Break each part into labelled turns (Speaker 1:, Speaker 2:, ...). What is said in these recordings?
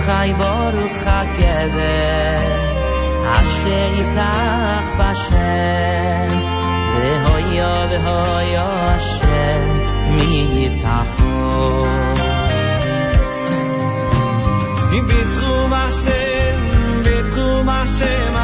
Speaker 1: חי
Speaker 2: ברוך הקבר אשר יפתח בשם והויו והויו
Speaker 3: אשר מי יפתחו
Speaker 4: אם בתחום השם בתחום השם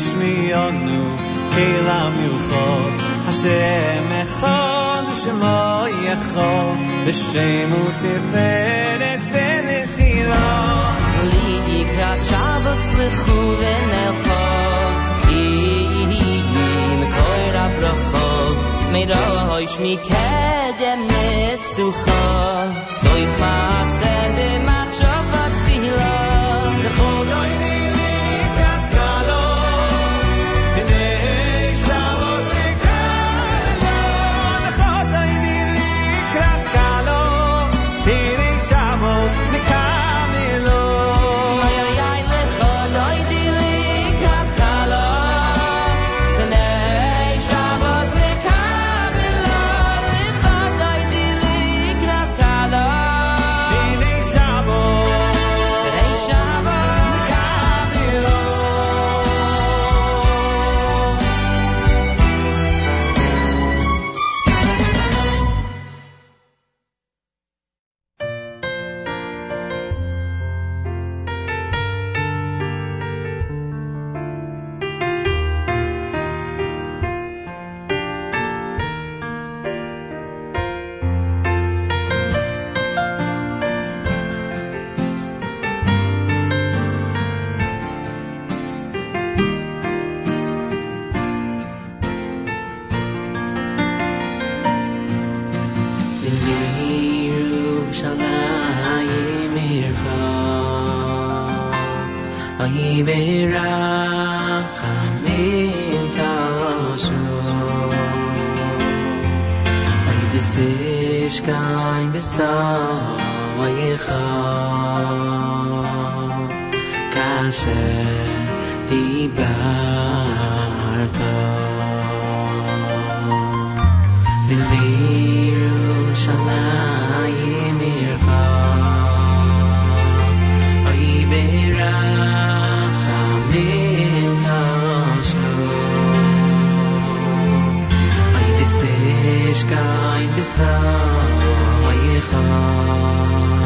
Speaker 4: שמי עודנו קהילה מיוחד השם אחד ושמו יכול בשם הוא סיפר את ונחילה
Speaker 3: לידי שבס לכו ונלכו עם כל הברכות מראש מקדם נצוחו סויף מה Yerushalayim ircha Oy berachamim tashlu Oy Kasher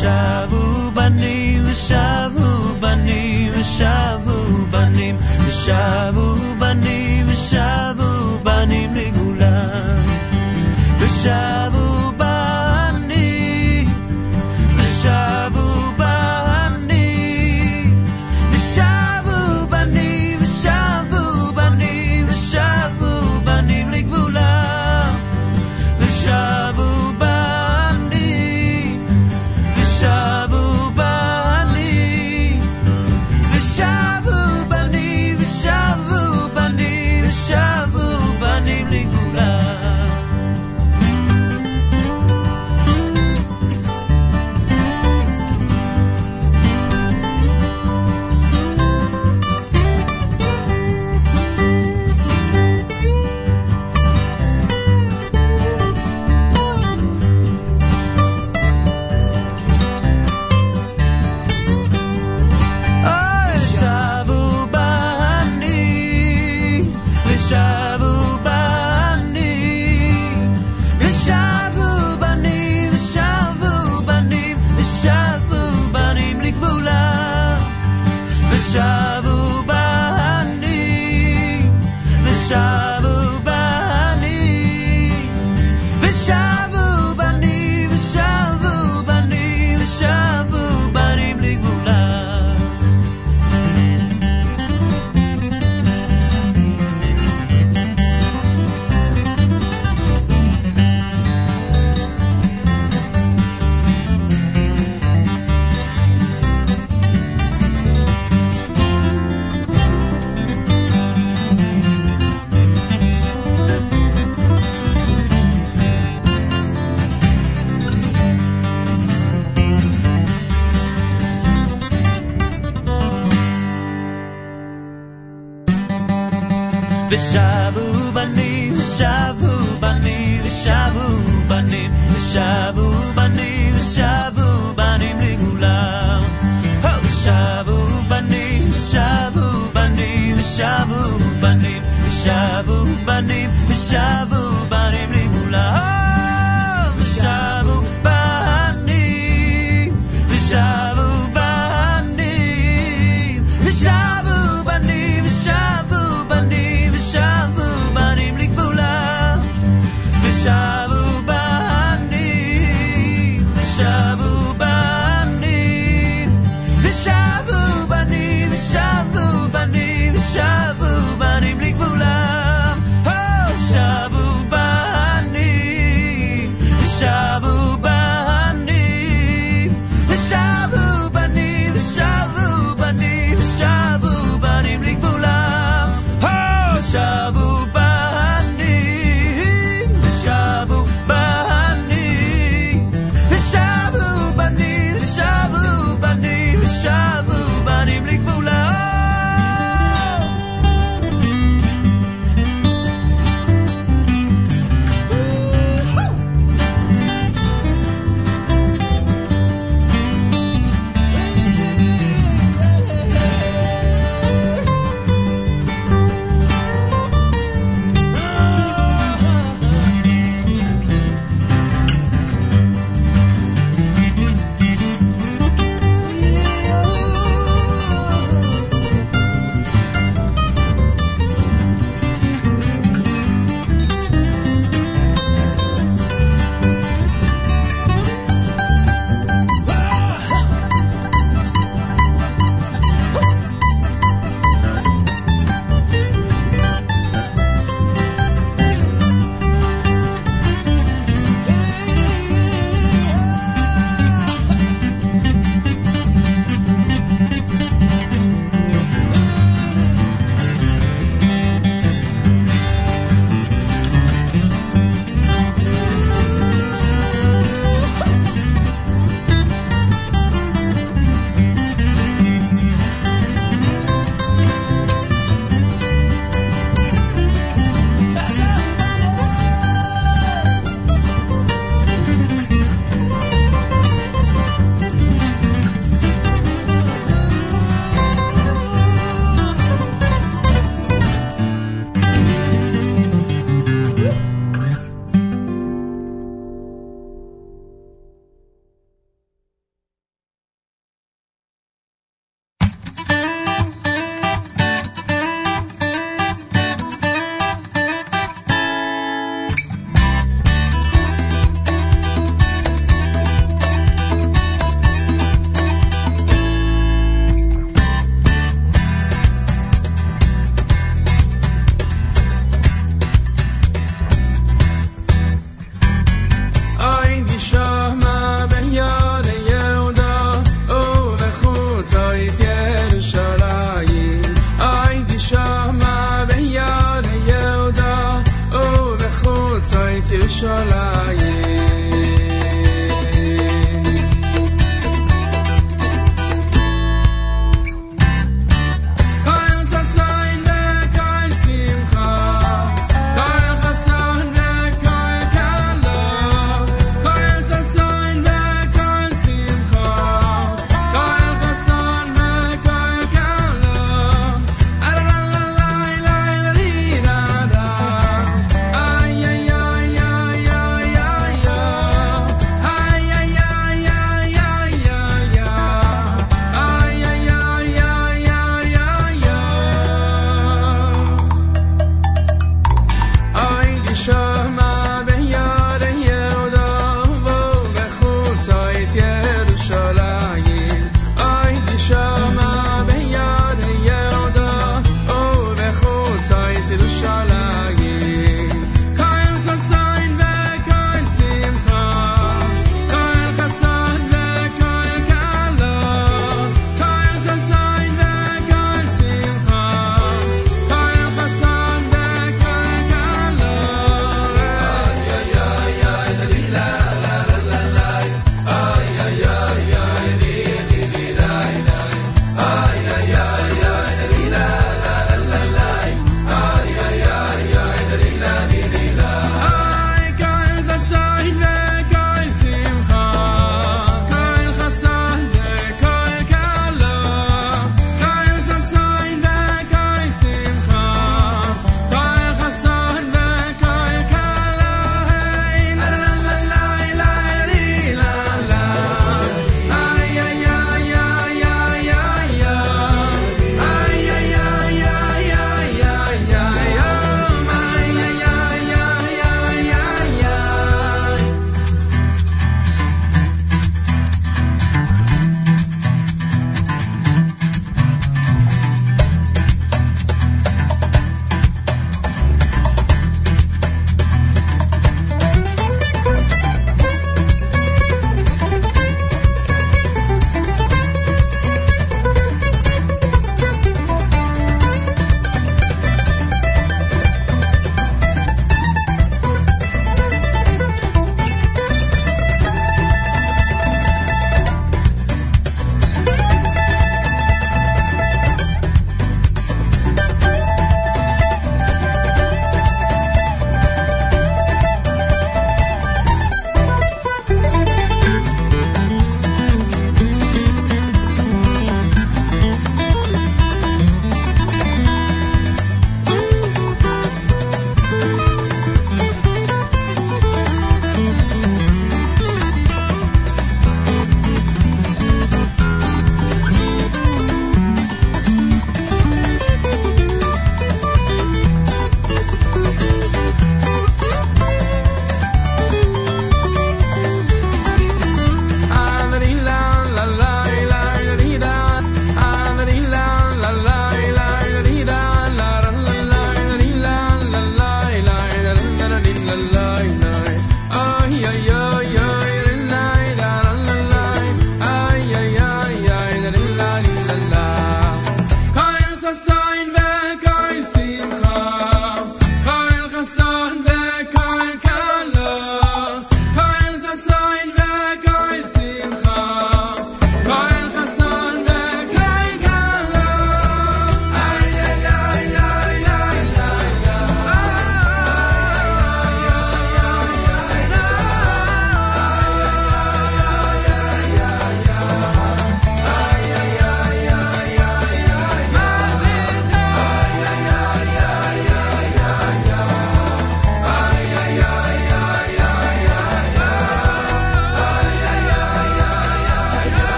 Speaker 5: ושבו בנים, ושבו בנים, ושבו בנים, ושבו בנים, ושבו בנים לגאולה. ושבו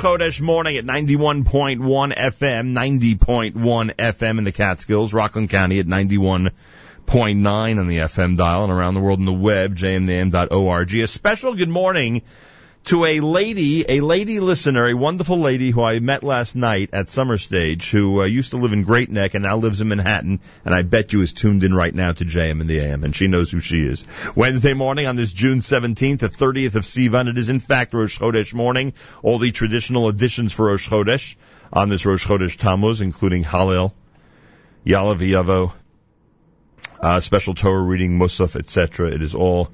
Speaker 6: Chodesh morning at 91.1 FM, 90.1 FM in the Catskills, Rockland County at 91.9 on the FM dial and around the world on the web, jmintheam.org. A special good morning to a lady, a lady listener, a wonderful lady who I met last night at Summer Stage, who uh, used to live in Great Neck and now lives in Manhattan, and I bet you is tuned in right now to JM in the AM, and she knows who she is. Wednesday morning on this June 17th, the 30th of Sivan, it is in fact Rosh Chodesh morning. All the traditional additions for Rosh Chodesh on this Rosh Chodesh Tammuz, including Hallel, Yaaleh V'yavo, uh, special Torah reading, Musaf, etc. It is all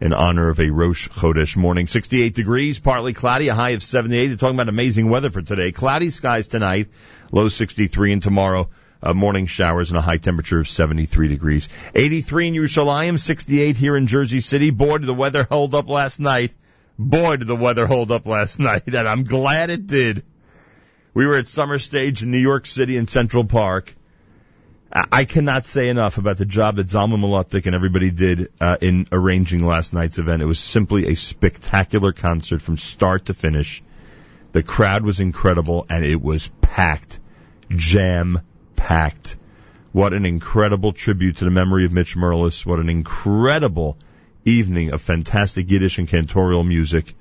Speaker 6: in honor of a Rosh Chodesh morning. 68 degrees, partly cloudy, a high of 78. They're talking about amazing weather for today. Cloudy skies tonight, low 63, and tomorrow, uh, morning showers and a high temperature of 73 degrees. 83 in Yerushalayim, 68 here in Jersey City. Boy, did the weather hold up last night. Boy, did the weather hold up last night, and I'm glad it did. We were at Summer Stage in New York City in Central Park. I cannot say enough about the job that Zalmen Mlotek and everybody did uh, in arranging last night's event. It was simply a spectacular concert from start to finish. The crowd was incredible and it was packed, jam packed. What an incredible tribute to the memory of Mitch Merlis. What an incredible evening of fantastic Yiddish and cantorial music.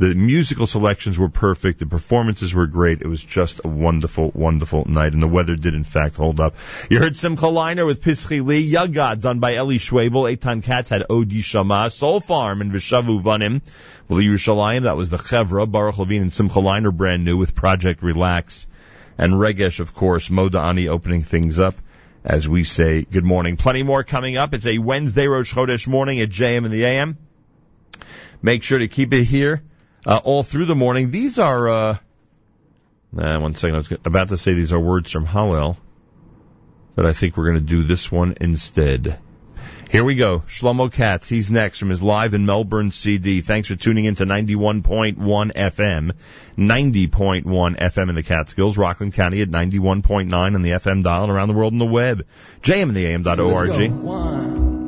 Speaker 6: The musical selections were perfect. The performances were great. It was just a wonderful, wonderful night, and the weather did in fact hold up. You heard Simcha Leiner with Pischi Lee, Yagad done by Eli Schwebel, Eitan Katz had Odi Shama, Soulfarm and Vishavu Vanim, B'li Yerushalayim, that was the Chevra, Baruch Levine and Simcha Leiner brand new with Project Relax, and Regesh, of course, Moda Ani opening things up. As we say, good morning. Plenty more coming up. It's a Wednesday Rosh Chodesh morning at JM in the AM. Make sure to keep it here uh, all through the morning. These are, uh, nah, one second. I was about to say these are words from Hallel, but I think we're going to do this one instead. Here we go. Shlomo Katz. He's next from his live in Melbourne CD. Thanks for tuning in to 91.1 FM, 90.1 FM in the Catskills, Rockland County at 91.9 on the FM dial and around the world on the web. jmintheam.org.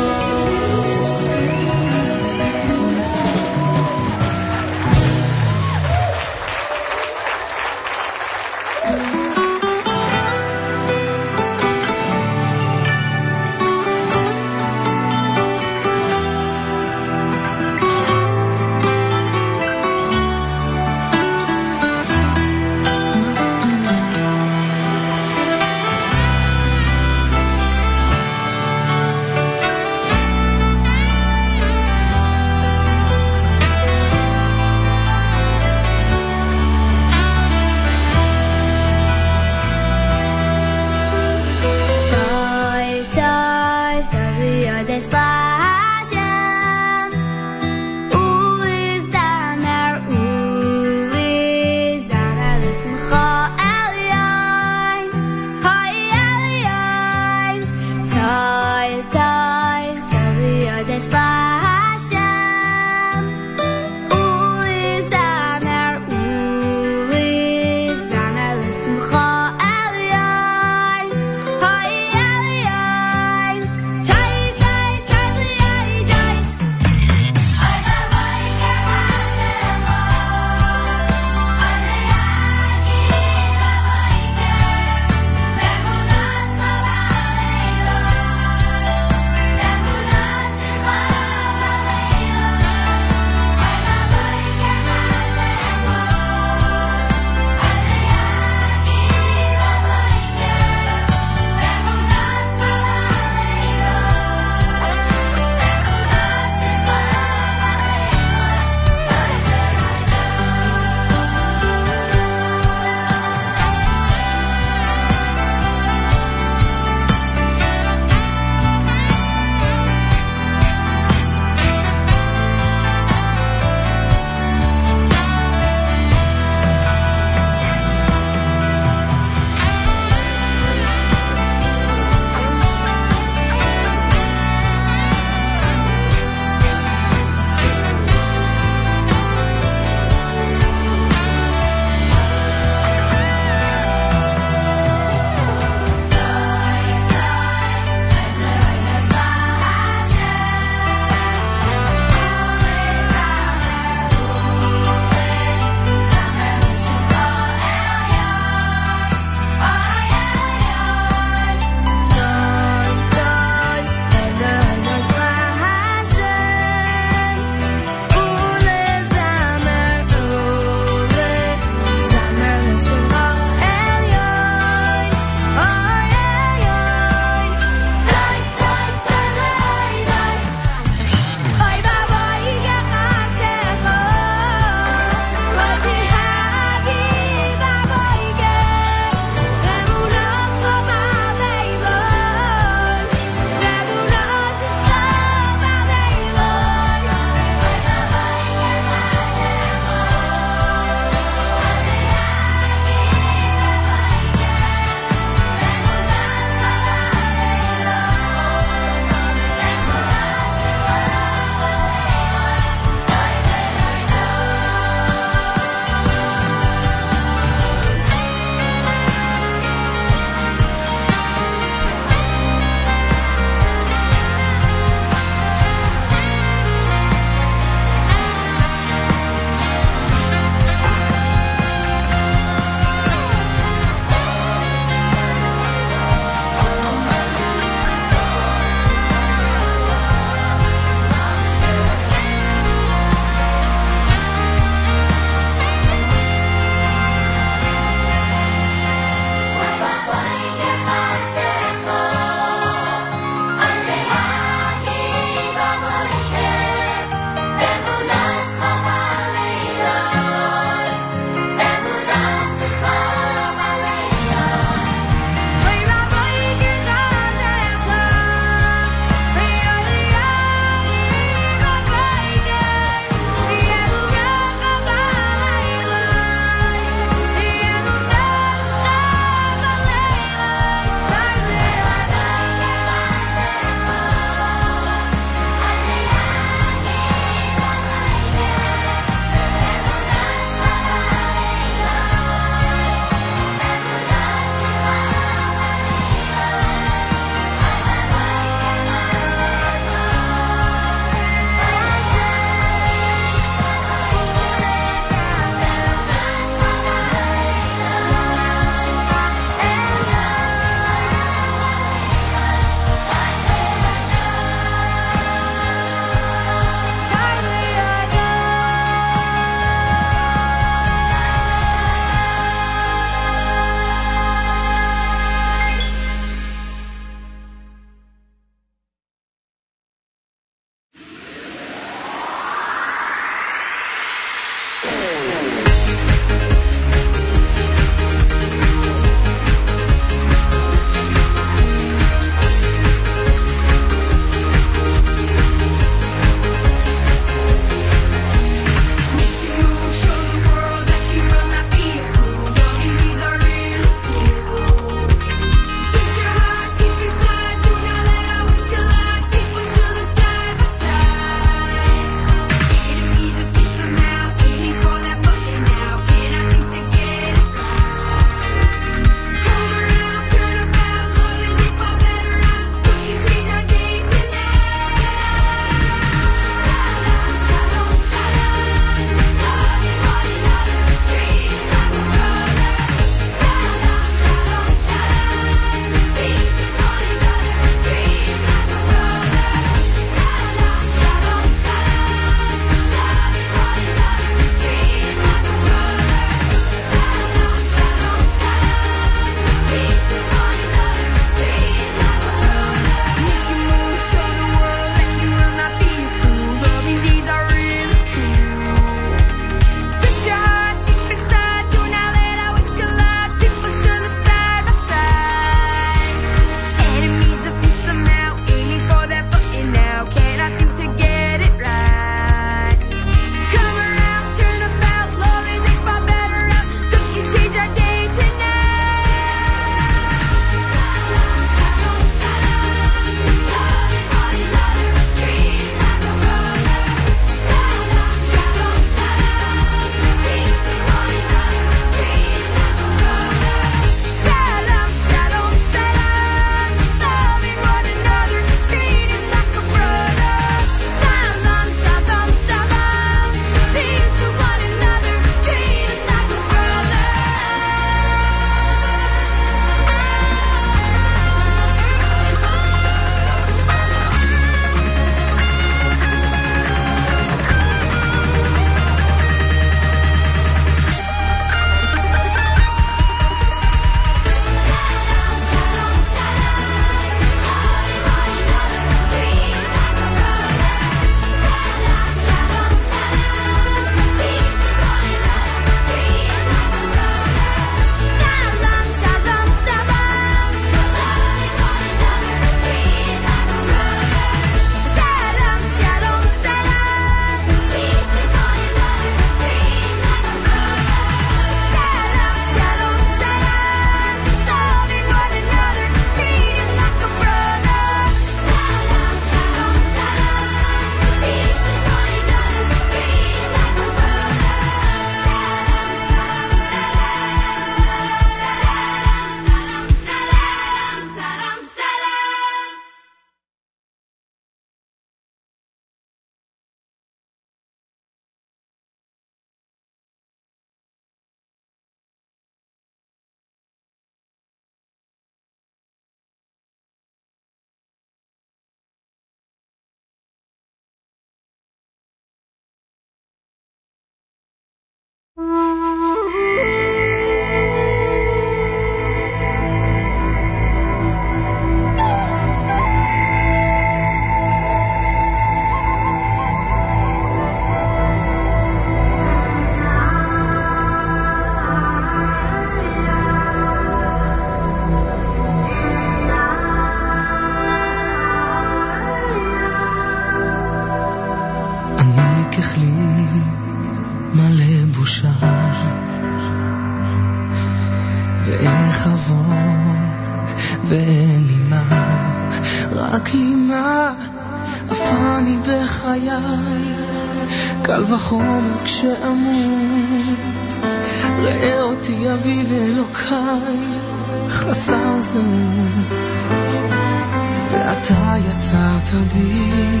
Speaker 5: יצרת בי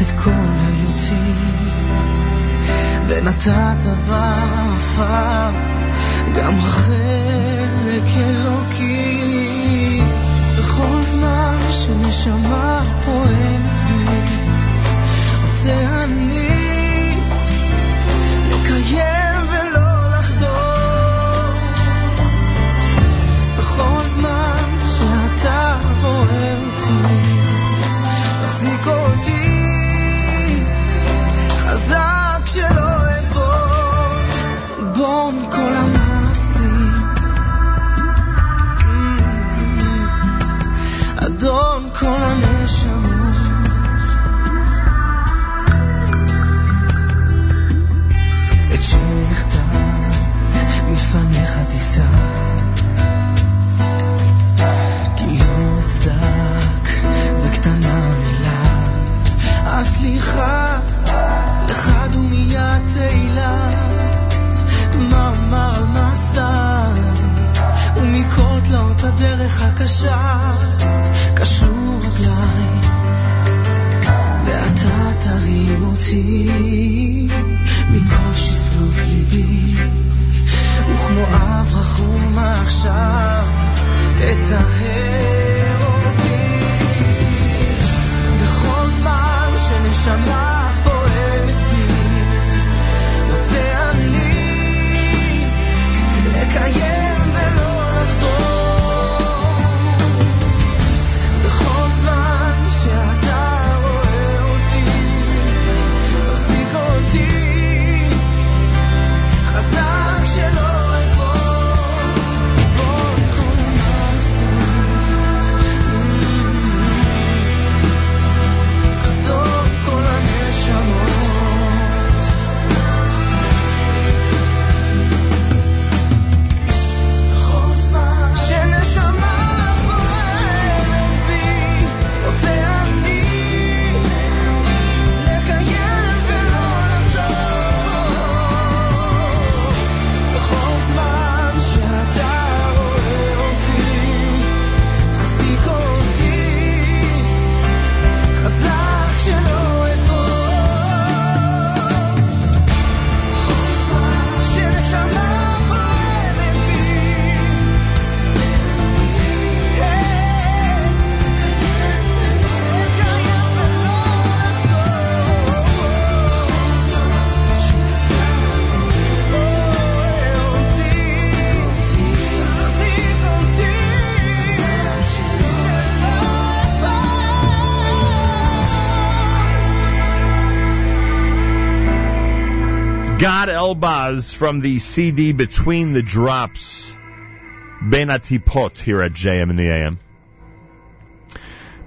Speaker 5: את כל היותי ונתת בעפר גם חלק אלוקי. בכל זמן שנשמה פועמת בי רוצה אני לקיים ולא לחדור. בכל זמן שאתה רואה אותי תחזיק אותי. חזק שלא אפול בון כל המעשים. אדון כל הנשמות. את שנכתב מפניך תישא הסליחה לך דומיית תהילה. מה אמר על מסע ומכל תלאות הדרך הקשה. קשרו רגליי ואתה תרים אותי מכל שפלות ליבי. וכמו אב רחום עכשיו תטהר
Speaker 6: some. Elbaz from the CD Between the Drops, Benatipot, here at JM in the AM.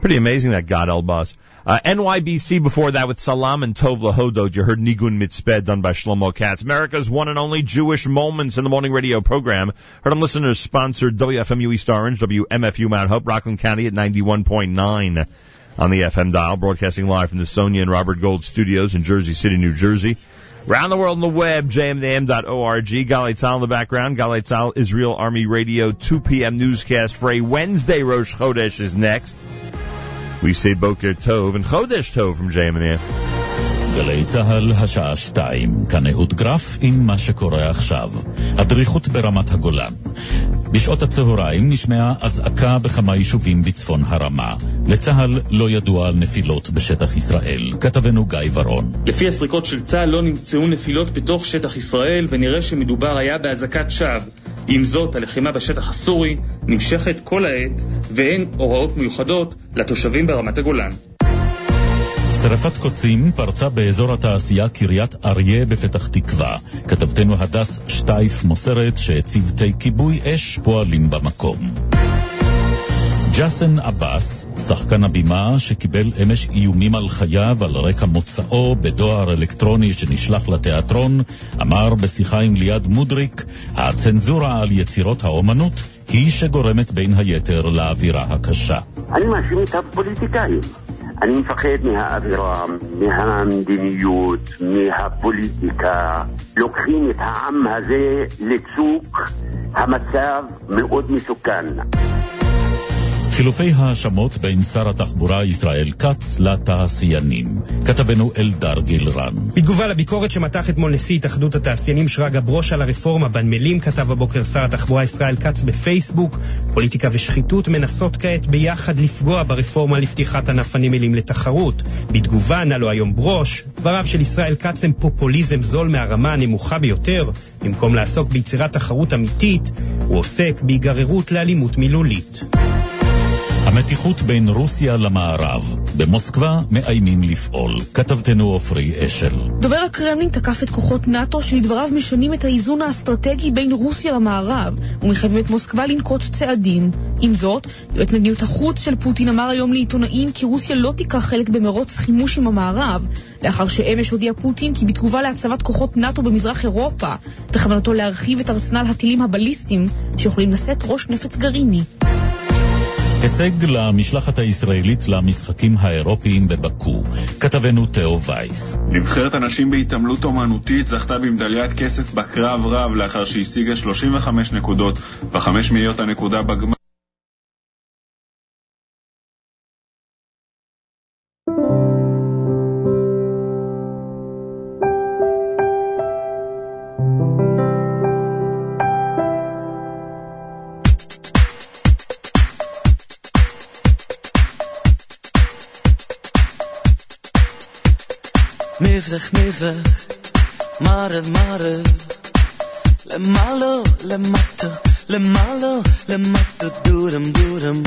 Speaker 6: Pretty amazing that Gad Elbaz. Uh, NYBC before that with Salam and Tov Lahodod. You heard Nigun Mitzpeh done by Shlomo Katz. America's one and only Jewish Moments in the Morning Radio program. Heard on listeners sponsored WFMU East Orange, WMFU Mount Hope, Rockland County at 91.9 on the FM dial, broadcasting live from the Sonia and Robert Gold studios in Jersey City, New Jersey. Around the world on the web, jmintheam.org. Galei Tzahal in the background. Galei Tzahal, Israel Army Radio, 2 p.m. newscast for a Wednesday. Rosh Chodesh is next. We say Boker Tov and Chodesh Tov from JM in the AM.
Speaker 7: גלי צה"ל, השעה שתיים, כאן אהוד גרף עם מה שקורה עכשיו. הדריכות ברמת הגולן. בשעות הצהריים נשמעה אזעקה בכמה יישובים בצפון הרמה. לצה"ל לא ידוע על נפילות בשטח ישראל. כתבנו גיא ורון.
Speaker 8: לפי הסריקות של צה"ל לא נמצאו נפילות בתוך שטח ישראל ונראה שמדובר היה באזעקת שווא. עם זאת, הלחימה בשטח הסורי נמשכת כל העת ואין הוראות מיוחדות לתושבים ברמת הגולן.
Speaker 7: שרפת קוצים פרצה באזור התעשייה קריית אריה בפתח תקווה. כתבתנו הדס שטייף מוסרת שצוותי כיבוי אש פועלים במקום. ג'אסן עבאס, שחקן הבימה שקיבל אמש איומים על חייו על רקע מוצאו בדואר אלקטרוני שנשלח לתיאטרון, אמר בשיחה עם ליעד מודריק, הצנזורה על יצירות האומנות היא שגורמת בין היתר לאווירה הקשה.
Speaker 9: אני מאשים את הפוליטיקאים. אני מפחד מהאווירה, מהמדיניות, מהפוליטיקה. לוקחים את העם הזה לצוק, המצב מאוד מסוכן.
Speaker 7: חילופי האשמות בין שר התחבורה ישראל כץ לתעשיינים. כתבנו אלדר גילרן.
Speaker 10: בתגובה לביקורת שמתח אתמול נשיא התאחדות התעשיינים שרגא ברוש על הרפורמה בנמלים, כתב הבוקר שר התחבורה ישראל כץ בפייסבוק, פוליטיקה ושחיתות מנסות כעת ביחד לפגוע ברפורמה לפתיחת ענף הנמלים לתחרות. בתגובה ענה לו היום ברוש, דבריו של ישראל כץ הם פופוליזם זול מהרמה הנמוכה ביותר. במקום לעסוק ביצירת תחרות אמיתית, הוא עוסק בהיגררות לאלימות מילולית.
Speaker 7: המתיחות בין רוסיה למערב. במוסקבה מאיימים לפעול. כתבתנו עופרי אשל.
Speaker 11: דובר הקרמלין תקף את כוחות נאט"ו שלדבריו משנים את האיזון האסטרטגי בין רוסיה למערב ומחייבים את מוסקבה לנקוט צעדים. עם זאת, יועץ מדיניות החוץ של פוטין אמר היום לעיתונאים כי רוסיה לא תיקח חלק במרוץ חימוש עם המערב, לאחר שאמש הודיע פוטין כי בתגובה להצבת כוחות נאט"ו במזרח אירופה, בכוונתו להרחיב את ארסנל הטילים הבליסטיים שיכולים לשאת ראש נפץ גרעיני.
Speaker 7: הישג למשלחת הישראלית למשחקים האירופיים בבקו. כתבנו תאו וייס.
Speaker 12: נבחרת הנשים בהתעמלות אומנותית זכתה במדליית כסף בקרב רב לאחר שהשיגה 35 נקודות וחמש מאיות הנקודה בגמר.
Speaker 5: מזרח מזרח, מערב מערב, למעלה למטה, למעלה למטה, דורם דורם,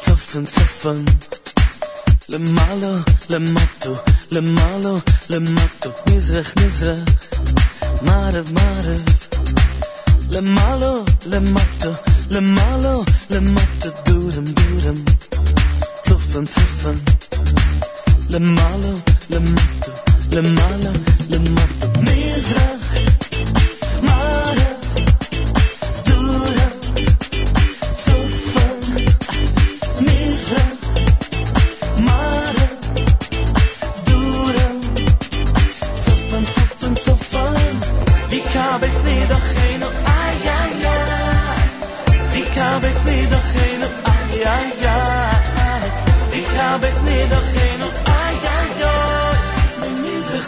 Speaker 5: צפן צפן, למעלה למטה, למעלה למטה, מזרח מזרח, מערב מערב, למעלה למטה, למעלה למטה, דורם דורם, צפן צפן, למעלה למטה, למעלה, למטה, מזרח, מערב, דורה, צופן, מזרח, מערב, דורה, צופן, צופן, צופן, wie kabels niedergehen, ai, ai, ai, wie kabels niedergehen, ai, ai, ai, wie kabels niedergehen, ai, ai, ai, מזרח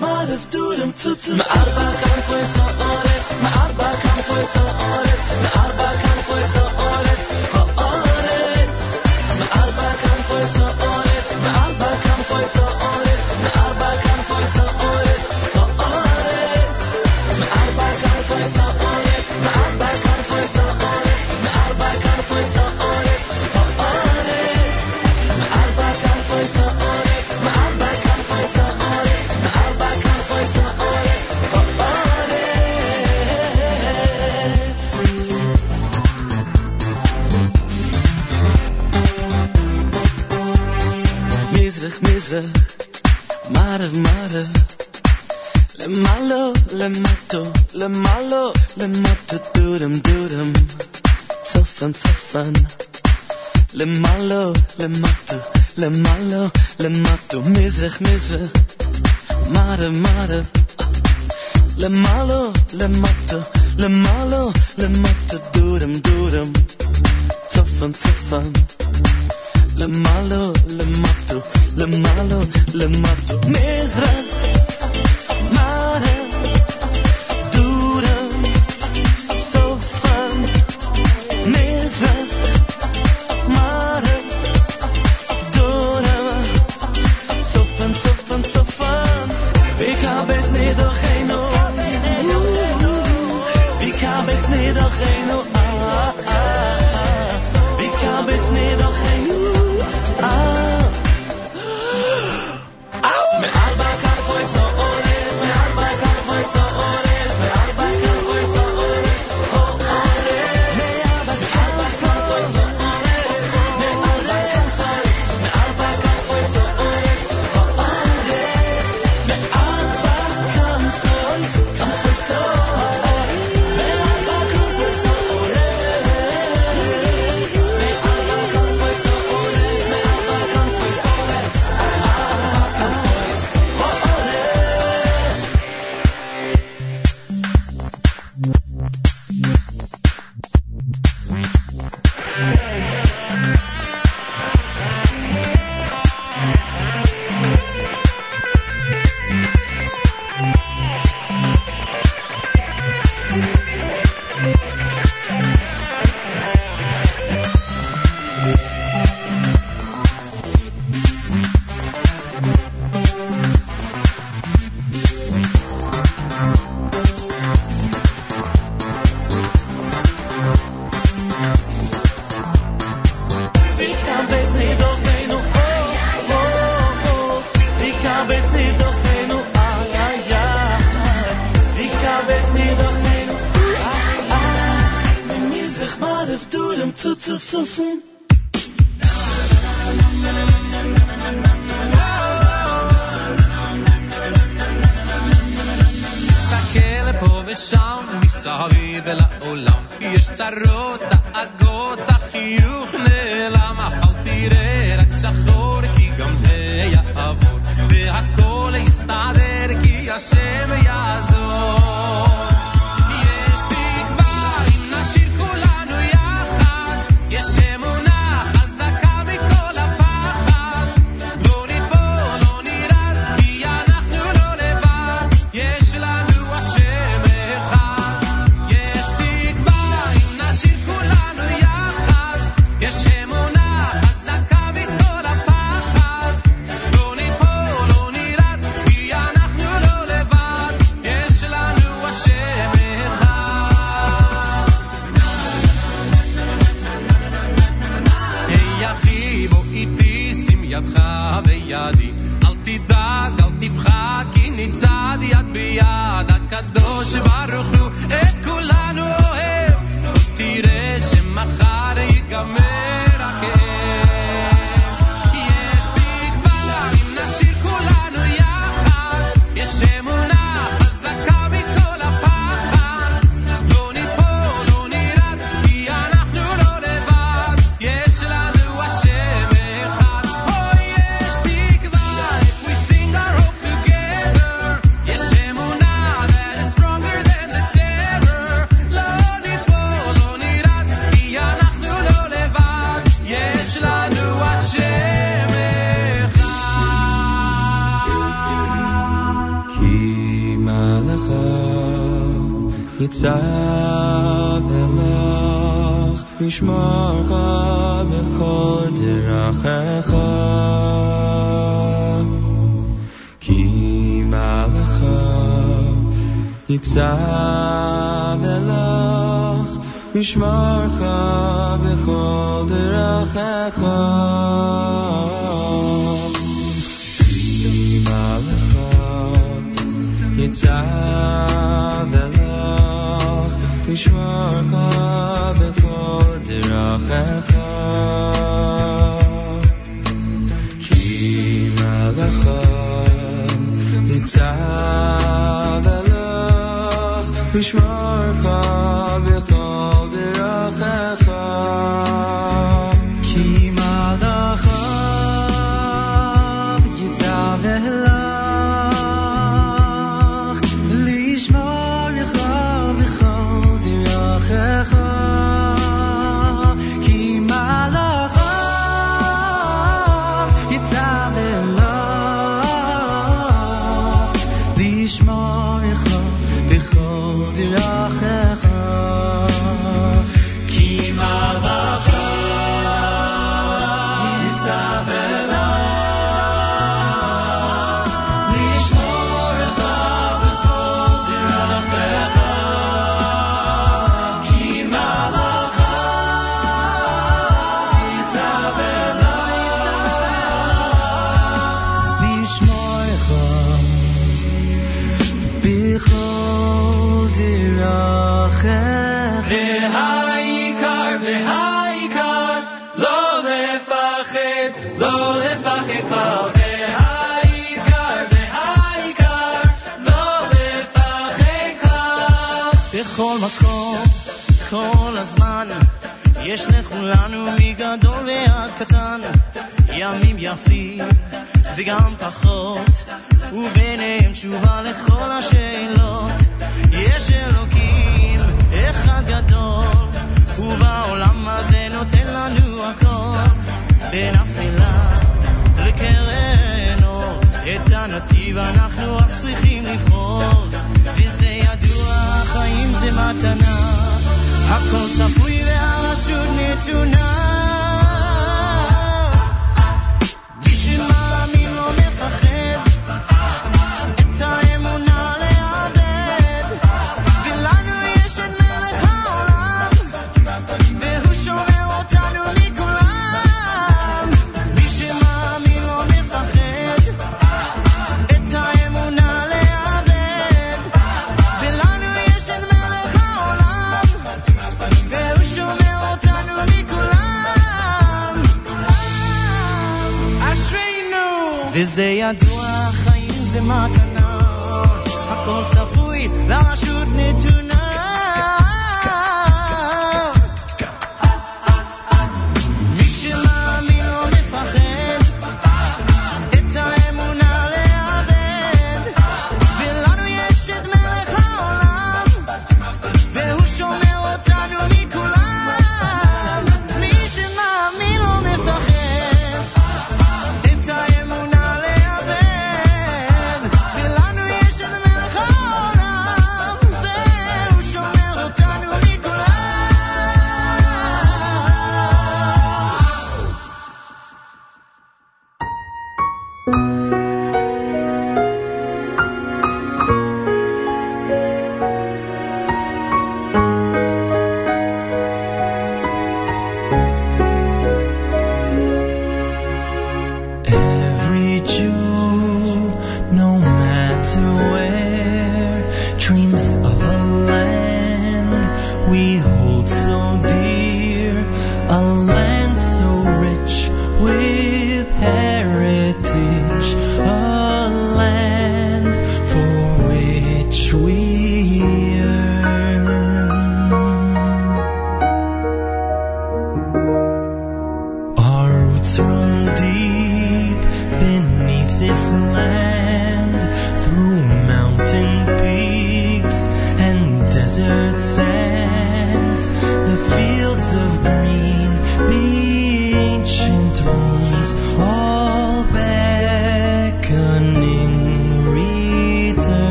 Speaker 5: מערב דורם צוצן מארבע כנפו סעורת מארבע כנפו סעורת מארבע
Speaker 2: Le malo, le Sofan sofan Limalo limatu Limalo limatu Mizrach mizrach Mare mare Limalo limatu Limalo le malo, le Sofan sofan Limalo limatu Limalo limatu Mizrach וזה ידוע,
Speaker 5: חיים זה מתנה, הכל צפוי, לרשות נתונה.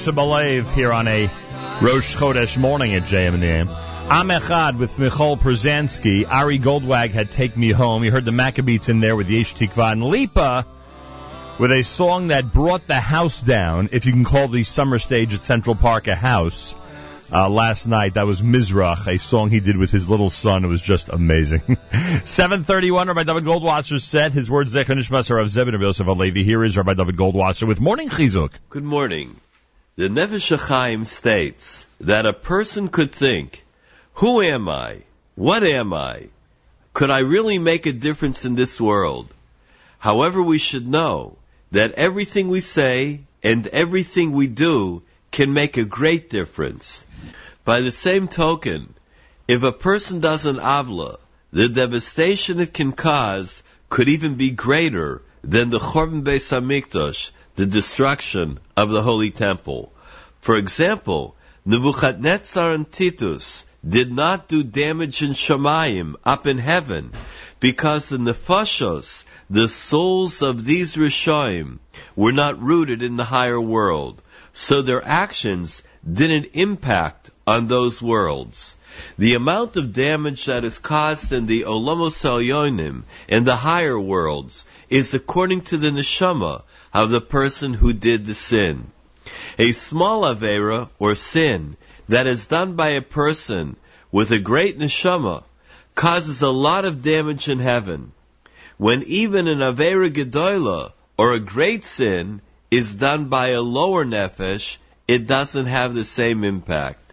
Speaker 6: Here on a Rosh Chodesh morning at JM in the AM. I'm Echad with Michal Przanski. Ari Goldwag had Take Me Home. You heard the Maccabees in there with Yesh Tikva and Lipa with a song that brought the house down, if you can call the summer stage at Central Park a house. Uh, last night, that was Mizrach, a song he did with his little son. It was just amazing. 731, Rabbi Dovid Goldwasser said, his words, Zechon Nishmas of Zebin of Yosef Alevi. Here is Rabbi Dovid Goldwasser with Morning Chizuk.
Speaker 13: Good morning. The Nefesh HaChaim states that a person could think, who am I? What am I? Could I really make a difference in this world? However, we should know that everything we say and everything we do can make a great difference. By the same token, if a person does an avla, the devastation it can cause could even be greater than the Chorban Beis Hamikdash, the destruction of the Holy Temple. For example, Nebuchadnezzar and Titus did not do damage in Shemayim, up in heaven, because in the nefashos, the souls of these Rishoim, were not rooted in the higher world. So their actions didn't impact on those worlds. The amount of damage that is caused in the Olamos Elyonim, in the higher worlds, is according to the neshama of the person who did the sin. A small avera or sin that is done by a person with a great neshama causes a lot of damage in heaven. When even an avera gedola or a great sin is done by a lower nefesh, it doesn't have the same impact.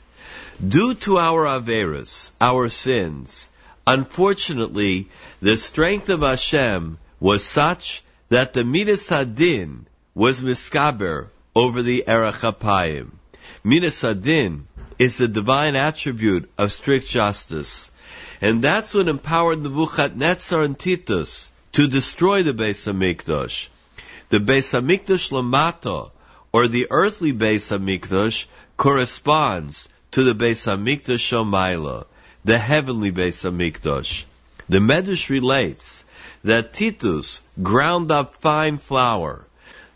Speaker 13: Due to our averas, our sins, unfortunately, the strength of Hashem was such that the Midas Hadin was miskaber over the Erech. Midas Hadin is the divine attribute of strict justice. And that's what empowered Nebuchadnezzar and Titus to destroy the Beis Hamikdash. The Beis Hamikdash Lamata, or the earthly Beis Hamikdash, corresponds to the Beis Hamikdash Shomaila, the heavenly Beis Hamikdash. The Medrash relates that Titus ground up fine flour.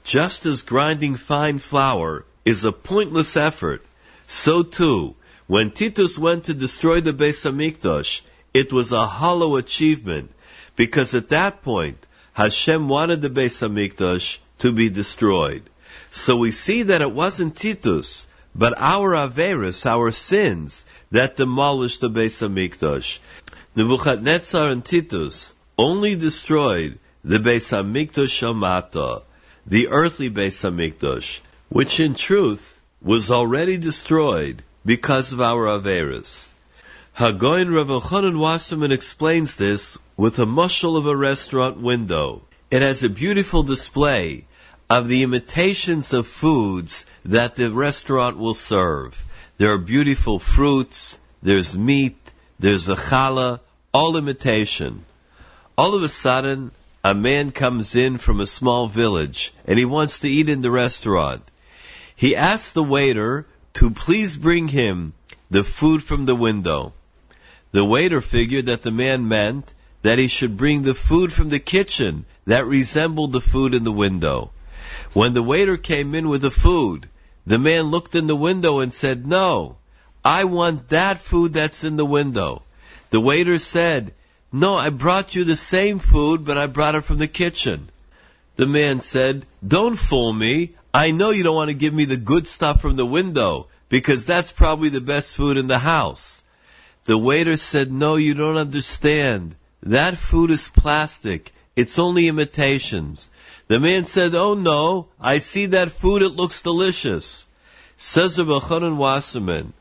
Speaker 13: Just as grinding fine flour is a pointless effort, so too, when Titus went to destroy the Beis Hamikdash, it was a hollow achievement, because at that point, Hashem wanted the Beis Hamikdash to be destroyed. So we see that it wasn't Titus, but our Averis, our sins, that demolished the Beis Hamikdash. Nebuchadnezzar and Titus only destroyed the Beis Hamikdash Shamata, the earthly Beis Hamikdash, which in truth was already destroyed because of our Averis. Hagoin Rav Elchanan Wasserman explains this with a mushal of a restaurant window. It has a beautiful display of the imitations of foods that the restaurant will serve. There are beautiful fruits, there's meat, there's a challah, all imitation. All of a sudden, a man comes in from a small village and he wants to eat in the restaurant. He asks the waiter to please bring him the food from the window. The waiter figured that the man meant that he should bring the food from the kitchen that resembled the food in the window. When the waiter came in with the food, the man looked in the window and said, No, I want that food that's in the window. The waiter said, No, I brought you the same food, but I brought it from the kitchen. The man said, Don't fool me. I know you don't want to give me the good stuff from the window, because that's probably the best food in the house. The waiter said, No, you don't understand. That food is plastic. It's only imitations. The man said, Oh no, I see that food, it looks delicious. Says Rabbi Wasserman,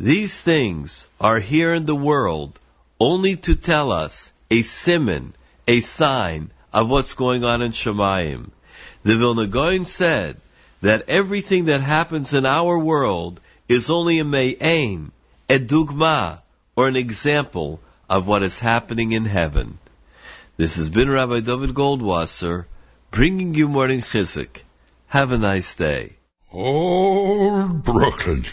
Speaker 13: these things are here in the world only to tell us a simon, a sign of what's going on in Shemayim. The Vilna Gaon said that everything that happens in our world is only a me'ain, a dugma, or an example of what is happening in heaven. This has been Rabbi Dovid Goldwasser bringing you morning Chizuk. Have a nice day.
Speaker 14: Old Brooklyn.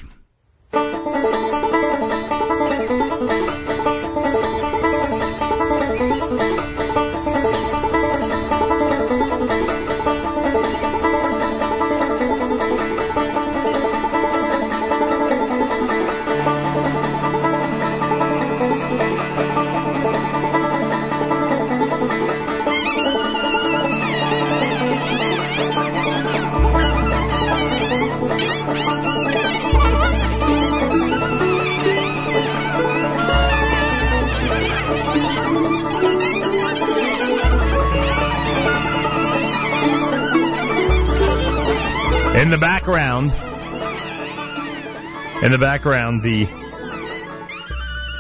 Speaker 6: The background, the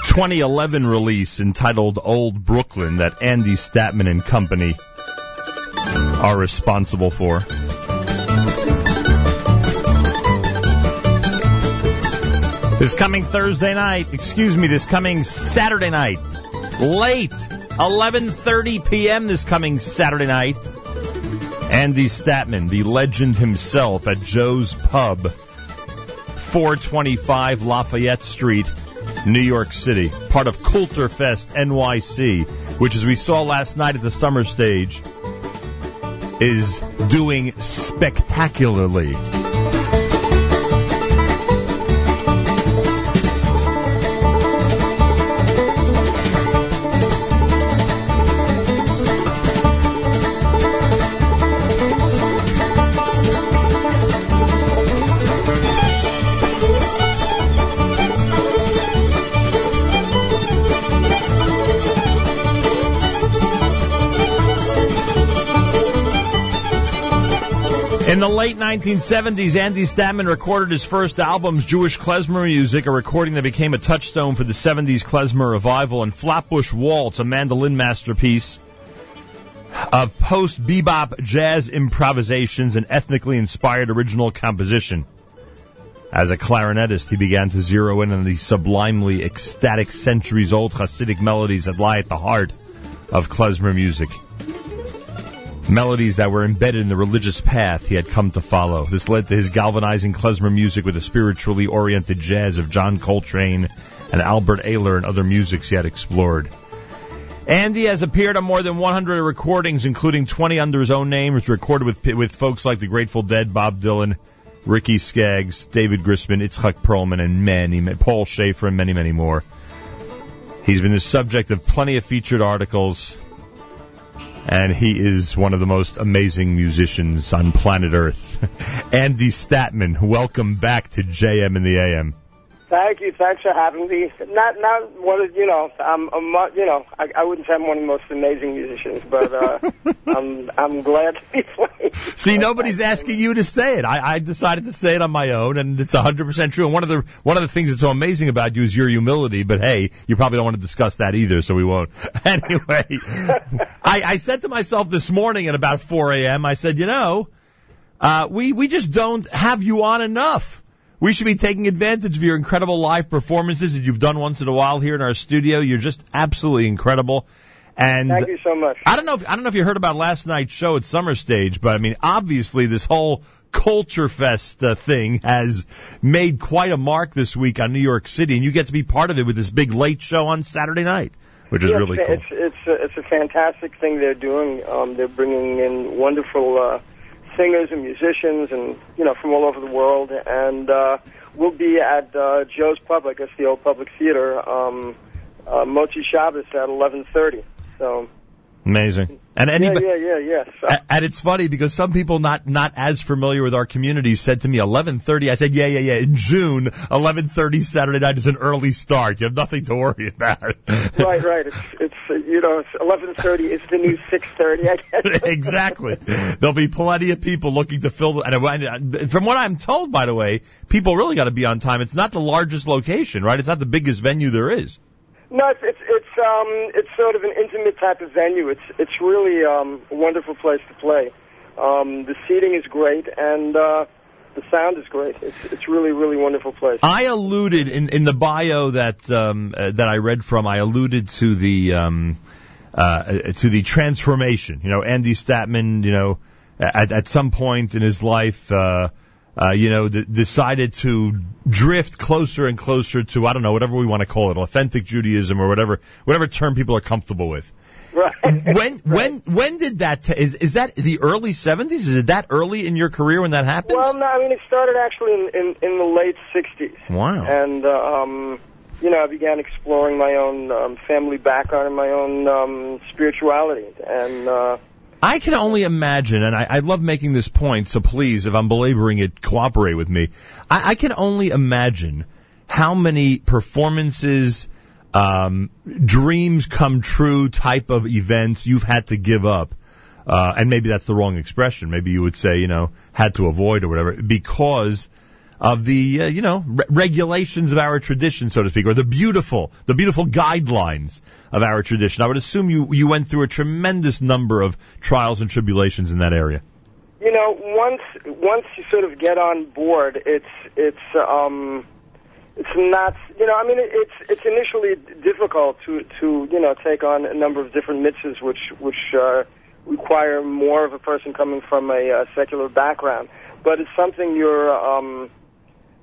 Speaker 6: 2011 release entitled Old Brooklyn that Andy Statman and company are responsible for. This coming Thursday night, excuse me, this coming Saturday night, late, 11:30 p.m. this coming Saturday night. Andy Statman, the legend himself at Joe's Pub, 425 Lafayette Street, New York City, part of Kulturfest NYC, which as we saw last night at the summer stage, is doing spectacularly. In the late 1970s, Andy Statman recorded his first albums, Jewish Klezmer Music, a recording that became a touchstone for the 70s Klezmer revival, and Flatbush Waltz, a mandolin masterpiece of post bebop jazz improvisations and ethnically inspired original composition. As a clarinetist, he began to zero in on the sublimely ecstatic centuries old Hasidic melodies that lie at the heart of klezmer music. Melodies that were embedded in the religious path he had come to follow. This led to his galvanizing klezmer music with the spiritually oriented jazz of John Coltrane and Albert Ayler and other musics he had explored. Andy has appeared on more than 100 recordings, including 20 under his own name. It's recorded with with folks like the Grateful Dead, Bob Dylan, Ricky Skaggs, David Grisman, Itzhak Perlman, and many, Paul Shaffer, and many, many more. He's been the subject of plenty of featured articles, and he is one of the most amazing musicians on planet Earth. Andy Statman, welcome back to JM in the AM.
Speaker 15: Thank you. Thanks for having me. Not, not one of you know. I'm, I'm you know. I, I wouldn't say I'm one of the most amazing musicians, but uh, I'm, I'm glad to be playing.
Speaker 6: See, nobody's asking you to say it. I, I decided to say it on my own, and it's 100% true. And one of the one of the things that's so amazing about you is your humility. But hey, you probably don't want to discuss that either, so we won't. Anyway, I, I said to myself this morning at about 4 a.m. I said, you know, uh, we we just don't have you on enough. We should be taking advantage of your incredible live performances that you've done once in a while here in our studio. You're just absolutely incredible. And
Speaker 15: Thank you so much.
Speaker 6: I don't know if I don't know if you heard about last night's show at Summer Stage, but I mean, obviously this whole Kulturfest uh, thing has made quite a mark this week on New York City, and you get to be part of it with this big late show on Saturday night, which is really
Speaker 15: it's,
Speaker 6: cool.
Speaker 15: It's it's a, it's a fantastic thing they're doing. Um, they're bringing in wonderful uh, singers and musicians, and you know from all over the world. And uh, we'll be at uh, Joe's Pub, I guess the old public theater, um, uh, Motzei Shabbos at eleven thirty. So
Speaker 6: Amazing. And anybody,
Speaker 15: yeah, yeah, yeah. So,
Speaker 6: And it's funny because some people not not as familiar with our community said to me 11:30. I said, "Yeah, yeah, yeah." In June, 11:30 Saturday night is an early start. You have nothing to worry about.
Speaker 15: right, right. It's it's you know it's eleven thirty. It's the new six thirty. I guess.
Speaker 6: exactly. There'll be plenty of people looking to fill. The, and from what I'm told, by the way, people really got to be on time. It's not the largest location, right? It's not the biggest venue there is.
Speaker 15: No, it's it's it's um it's sort of an intimate type of venue. It's it's really um a wonderful place to play. Um the seating is great and uh the sound is great. It's it's really really wonderful place.
Speaker 6: I alluded in in the bio that um, uh, that I read from. I alluded to the um, uh, to the transformation. You know, Andy Statman. You know, at at some point in his life. Uh, uh, you know, d- decided to drift closer and closer to I don't know whatever we want to call it, authentic Judaism or whatever whatever term people are comfortable with.
Speaker 15: Right.
Speaker 6: When when when did that ta- is is that the early seventies? Is it that early in your career when that happened?
Speaker 15: Well, no, I mean it started actually in in, in the late '60s.
Speaker 6: Wow.
Speaker 15: And uh, um, you know, I began exploring my own um, family background and my own um, spirituality, and uh,
Speaker 6: I can only imagine, and I, I love making this point, so please, if I'm belaboring it, cooperate with me. I, I can only imagine how many performances, um, dreams come true type of events you've had to give up. Uh, and maybe that's the wrong expression. Maybe you would say, you know, had to avoid or whatever, because of the, uh, you know, re- regulations of our tradition, so to speak, or the beautiful, the beautiful guidelines of our tradition. I would assume you, you went through a tremendous number of trials and tribulations in that area.
Speaker 15: you know, once once you sort of get on board, it's it's um, it's not you know, I mean, it's it's initially difficult to to you know take on a number of different mitzvahs, which which uh, require more of a person coming from a uh, secular background, but it's something you're um,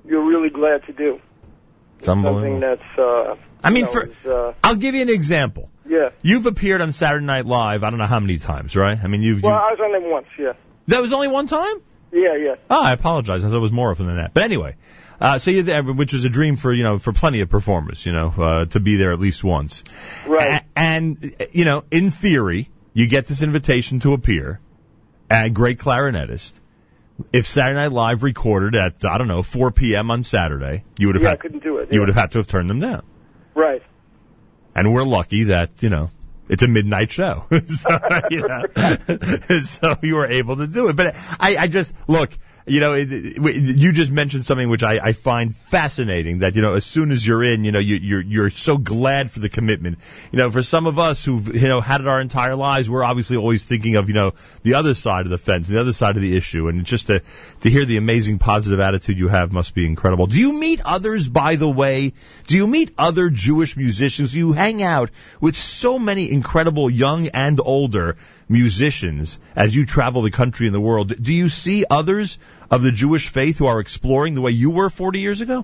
Speaker 15: you're really glad to do.
Speaker 6: It's.
Speaker 15: Something that's uh,
Speaker 6: I mean, for
Speaker 15: is, uh,
Speaker 6: I'll give you an example.
Speaker 15: yeah.
Speaker 6: You've appeared on Saturday Night Live. I don't know how many times, right? I mean, you've.
Speaker 15: Well,
Speaker 6: you,
Speaker 15: I was on them once. Yeah.
Speaker 6: that was only one time.
Speaker 15: Yeah, yeah.
Speaker 6: Oh, I apologize. I thought it was more often than that. But anyway, uh, so you're there, which is a dream for you know for plenty of performers, you know, uh, to be there at least once.
Speaker 15: Right.
Speaker 6: A- and you know, in theory, you get this invitation to appear, a great clarinetist. If Saturday Night Live recorded at I don't know 4 p.m. on Saturday, you would have
Speaker 15: Yeah, I
Speaker 6: had
Speaker 15: couldn't do it.
Speaker 6: you
Speaker 15: yeah.
Speaker 6: would have had to have turned them down.
Speaker 15: Right.
Speaker 6: And we're lucky that you know It's a midnight show, so, you know, so you were able to do it. But I, I just look. You know, it, it, you just mentioned something which I, I find fascinating. That you know, as soon as you're in, you know, you, you're you're so glad for the commitment. You know, for some of us who've you know had it our entire lives, we're obviously always thinking of you know the other side of the fence, the other side of the issue, and just to to hear the amazing positive attitude you have must be incredible. Do you meet others, by the way? Do you meet other Jewish musicians? You hang out with so many incredible young and older musicians as you travel the country and the world. Do you see others of the Jewish faith who are exploring the way you were 40 years ago?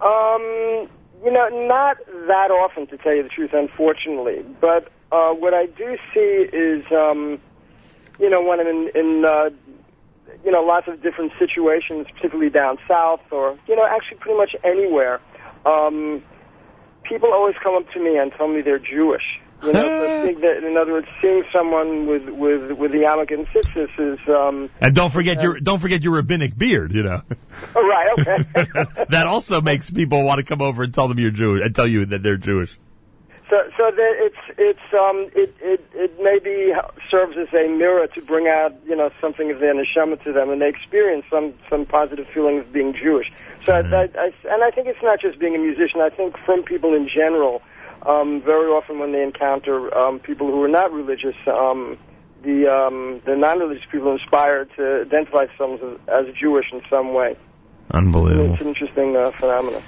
Speaker 15: Um, you know, not that often, to tell you the truth, unfortunately. But uh, what I do see is, um, you know, when I'm in, in uh, you know, lots of different situations, particularly down south, or you know, actually pretty much anywhere. Um, people always come up to me and tell me they're Jewish. You know, think that, in other words, seeing someone with with with the and tzitzis is. Um,
Speaker 6: And don't forget your don't forget your rabbinic beard. You know
Speaker 15: oh, right, okay.
Speaker 6: that also makes people want to come over and tell them you're Jewish and tell you that they're Jewish.
Speaker 15: So, so that it's it's um it it it maybe serves as a mirror to bring out you know something of their neshama to them, and they experience some some positive feeling of being Jewish. So, I, I, I, and I think it's not just being a musician. I think from people in general, um, very often when they encounter um, people who are not religious, um, the um, the non-religious people are inspired to identify themselves as, as Jewish in some way.
Speaker 6: Unbelievable.
Speaker 15: It's an interesting uh, phenomenon.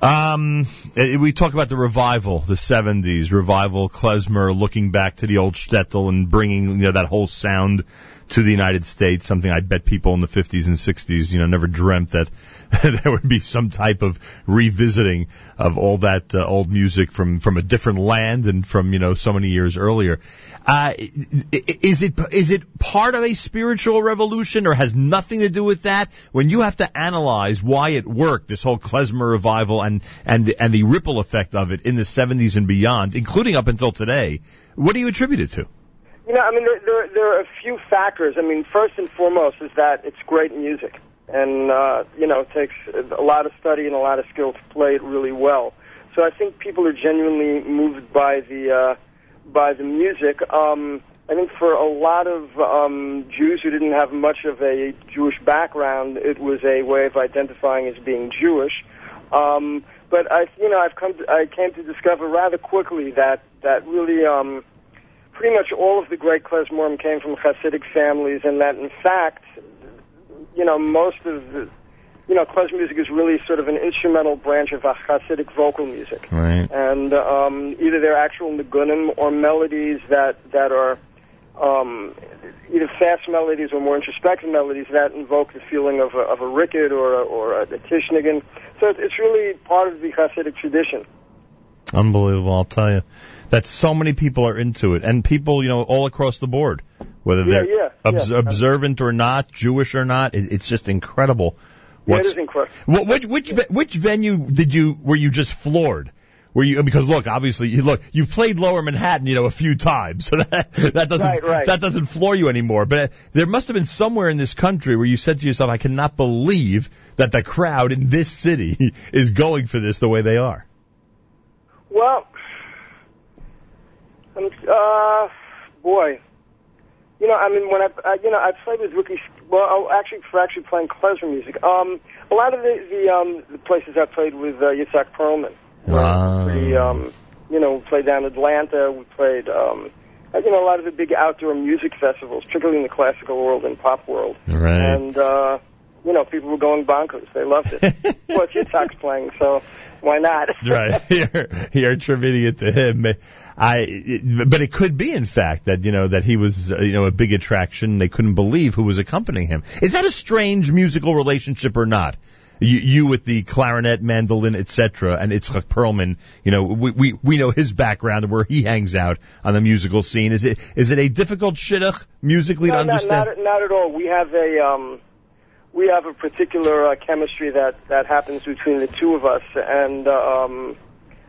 Speaker 6: Um, eh, we talk about the revival, the '70s revival, klezmer, looking back to the old shtetl and bringing you know that whole sound to the United States. Something I bet people in the '50s and '60s, you know, never dreamt that there would be some type of revisiting of all that uh, old music from from a different land and from you know so many years earlier. Uh, is it is it part of a spiritual revolution or has nothing to do with that? When you have to analyze why it worked, this whole klezmer revival and and and the ripple effect of it in the 70s and beyond, including up until today, what do you attribute it to?
Speaker 15: You know, I mean, there, there, there are a few factors. I mean, first and foremost is that it's great music. And, uh, you know, it takes a lot of study and a lot of skill to play it really well. So I think people are genuinely moved by the, uh, by the music. Um, I think for a lot of um, Jews who didn't have much of a Jewish background, it was a way of identifying as being Jewish. Um, but I, you know, I've come, to, I came to discover rather quickly that that really, um, pretty much all of the great klezmorim came from Hasidic families, and that in fact, you know, most of the, you know, klezmer music is really sort of an instrumental branch of Hasidic vocal music
Speaker 6: Right.
Speaker 15: and um, either they're actual nigunim or melodies that that are um, either fast melodies or more introspective melodies that invoke the feeling of a, of a ricket or a, or a, a tish nigun. So it's- it's really part of the Hasidic tradition.
Speaker 6: Unbelievable, I'll tell you. That so many people are into it, and people, you know, all across the board, whether
Speaker 15: Yeah,
Speaker 6: they're
Speaker 15: yeah,
Speaker 6: obs-
Speaker 15: yeah.
Speaker 6: observant or not, Jewish or not, it, it's just incredible.
Speaker 15: Yeah, it
Speaker 6: What's,
Speaker 15: is incredible.
Speaker 6: what, which which which venue did you were you just floored? Were you because look, obviously, you look, you played Lower Manhattan, you know, a few times, so that that doesn't
Speaker 15: Right, right.
Speaker 6: that doesn't floor you anymore. But uh, there must have been somewhere in this country where you said to yourself, "I cannot believe that the crowd in this city is going for this the way they are."
Speaker 15: Well, um, uh, boy, you know, I mean, when I, I you know, I played with Ricky. Well, actually, for actually playing klezmer music, um, a lot of the the, um, the places I played with uh, Yitzhak Perlman.
Speaker 6: Wow.
Speaker 15: We, um, you know, we played down in Atlanta. We played, um, uh, you know, a lot of the big outdoor music festivals, particularly in the classical world and pop world.
Speaker 6: Right.
Speaker 15: And uh, you know, people were going bonkers. They loved it. it's Yitzhak's playing, so why not?
Speaker 6: right. You're, you're attributing it to him. I, but it could be, in fact, that you know that he was, uh, you know, a big attraction. They couldn't believe who was accompanying him. Is that a strange musical relationship or not? You, you with the clarinet, mandolin, etc., and Itzhak Perlman. You know, we, we we know his background and where he hangs out on the musical scene. Is it is it a difficult shidduch musically
Speaker 15: no,
Speaker 6: to
Speaker 15: not,
Speaker 6: understand?
Speaker 15: not, not at all. We have a um, we have a particular uh, chemistry that that happens between the two of us, and uh, um,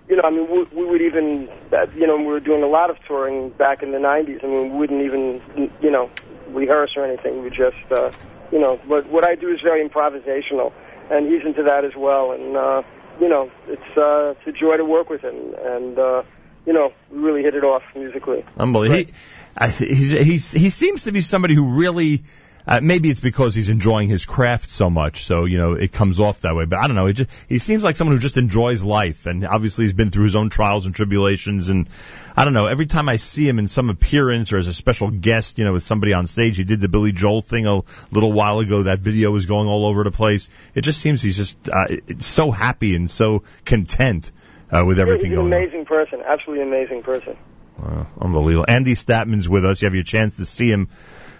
Speaker 15: you know, I mean, we, we would even, uh, you know, we were doing a lot of touring back in the '90s. I mean, we wouldn't even, you know, rehearse or anything. We just, uh, you know, what what I do is very improvisational, and he's into that as well. And uh, you know, it's uh, it's a joy to work with him, and uh, you know, we really hit it off musically.
Speaker 6: Unbelievable. He, I, he's, he's, he seems to be somebody who really, uh, maybe it's because he's enjoying his craft so much, so, you know, it comes off that way. But I don't know, it just, he seems like someone who just enjoys life, and obviously he's been through his own trials and tribulations, and I don't know, every time I see him in some appearance or as a special guest, you know, with somebody on stage, he did the Billy Joel thing a little while ago, that video was going all over the place. It just seems he's just, uh, so happy and so content, uh, with everything
Speaker 15: He's an
Speaker 6: going on.
Speaker 15: amazing person, absolutely amazing person.
Speaker 6: Wow, unbelievable. Andy Statman's with us. You have your chance to see him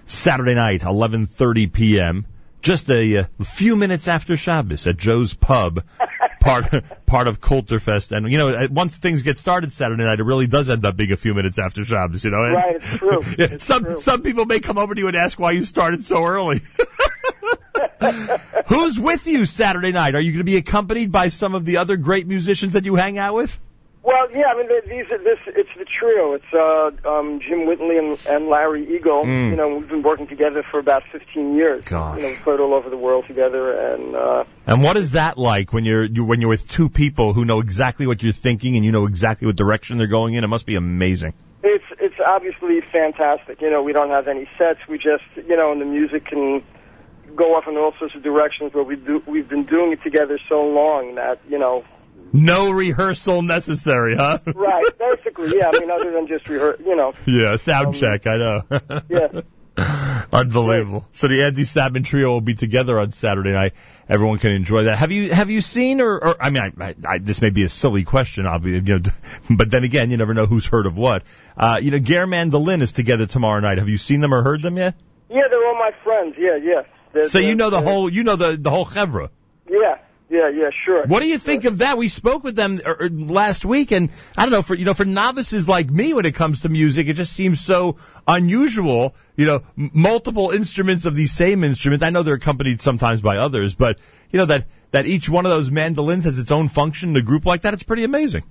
Speaker 6: Saturday night, 11:30 p.m. Just a, uh few minutes after Shabbos at Joe's Pub, part part of Kulturfest. And you know, uh, once things get started Saturday night, it really does end up being a few minutes after Shabbos. You know, And-
Speaker 15: Right, it's true. It's
Speaker 6: some
Speaker 15: true.
Speaker 6: some people may come over to you and ask why you started so early. Who's with you Saturday night? Are you going to be accompanied by some of the other great musicians that you hang out with?
Speaker 15: Well, yeah, I mean, these are this. It's the trio. It's uh, um, Jim Whitney and, and Larry Eagle.
Speaker 6: Mm.
Speaker 15: You know, we've been working together for about 15 years.
Speaker 6: Gosh.
Speaker 15: You know, we've played all over the world together, and uh,
Speaker 6: And what is that like when you're you, when you're with two people who know exactly what you're thinking and you know exactly what direction they're going in? It must be amazing.
Speaker 15: it's it's obviously fantastic. You know, we don't have any sets. We just, you know, and the music can go off in all sorts of directions. But we do, we've been doing it together so long that you know,
Speaker 6: No rehearsal necessary, huh?
Speaker 15: right? Basically, yeah. I mean, other than just rehearse, you know,
Speaker 6: yeah, sound
Speaker 15: Um,
Speaker 6: check. I know.
Speaker 15: yeah.
Speaker 6: Unbelievable. So the Andy Statman trio will be together on Saturday night. Everyone can enjoy that. Have you have you seen or, or I mean, I, I, I, this may be a silly question, obviously, you know, but then again, you never know who's heard of what. Uh, you know, Ger Mandolin is together tomorrow night. Have you seen them or heard them yet?
Speaker 15: Yeah, they're all my friends. Yeah, yeah. They're-
Speaker 6: So you
Speaker 15: they're-
Speaker 6: know the whole you know the the whole chevra.
Speaker 15: Yeah, yeah, yeah. Sure.
Speaker 6: What do you think of that? We spoke with them uh, uh, last week, and I don't know for you know for novices like me when it comes to music, it just seems so unusual. You know, multiple instruments of the same instrument. I know they're accompanied sometimes by others, but you know that that each one of those mandolins has its own function in a group like that. It's pretty amazing.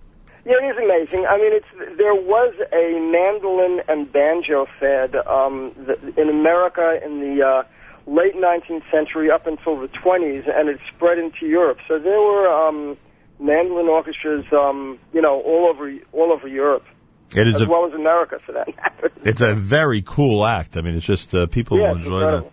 Speaker 15: Yeah, it is amazing. I mean, it's there was a mandolin and banjo fed um, in America in the uh, late 19th century up until the 20s, and it spread into Europe. So there were um, mandolin orchestras, um, you know, all over all over Europe,
Speaker 6: It is
Speaker 15: as
Speaker 6: a
Speaker 15: well as America, for that matter.
Speaker 6: it's a very cool act. I mean, it's just uh, people
Speaker 15: Yeah,
Speaker 6: will enjoy that.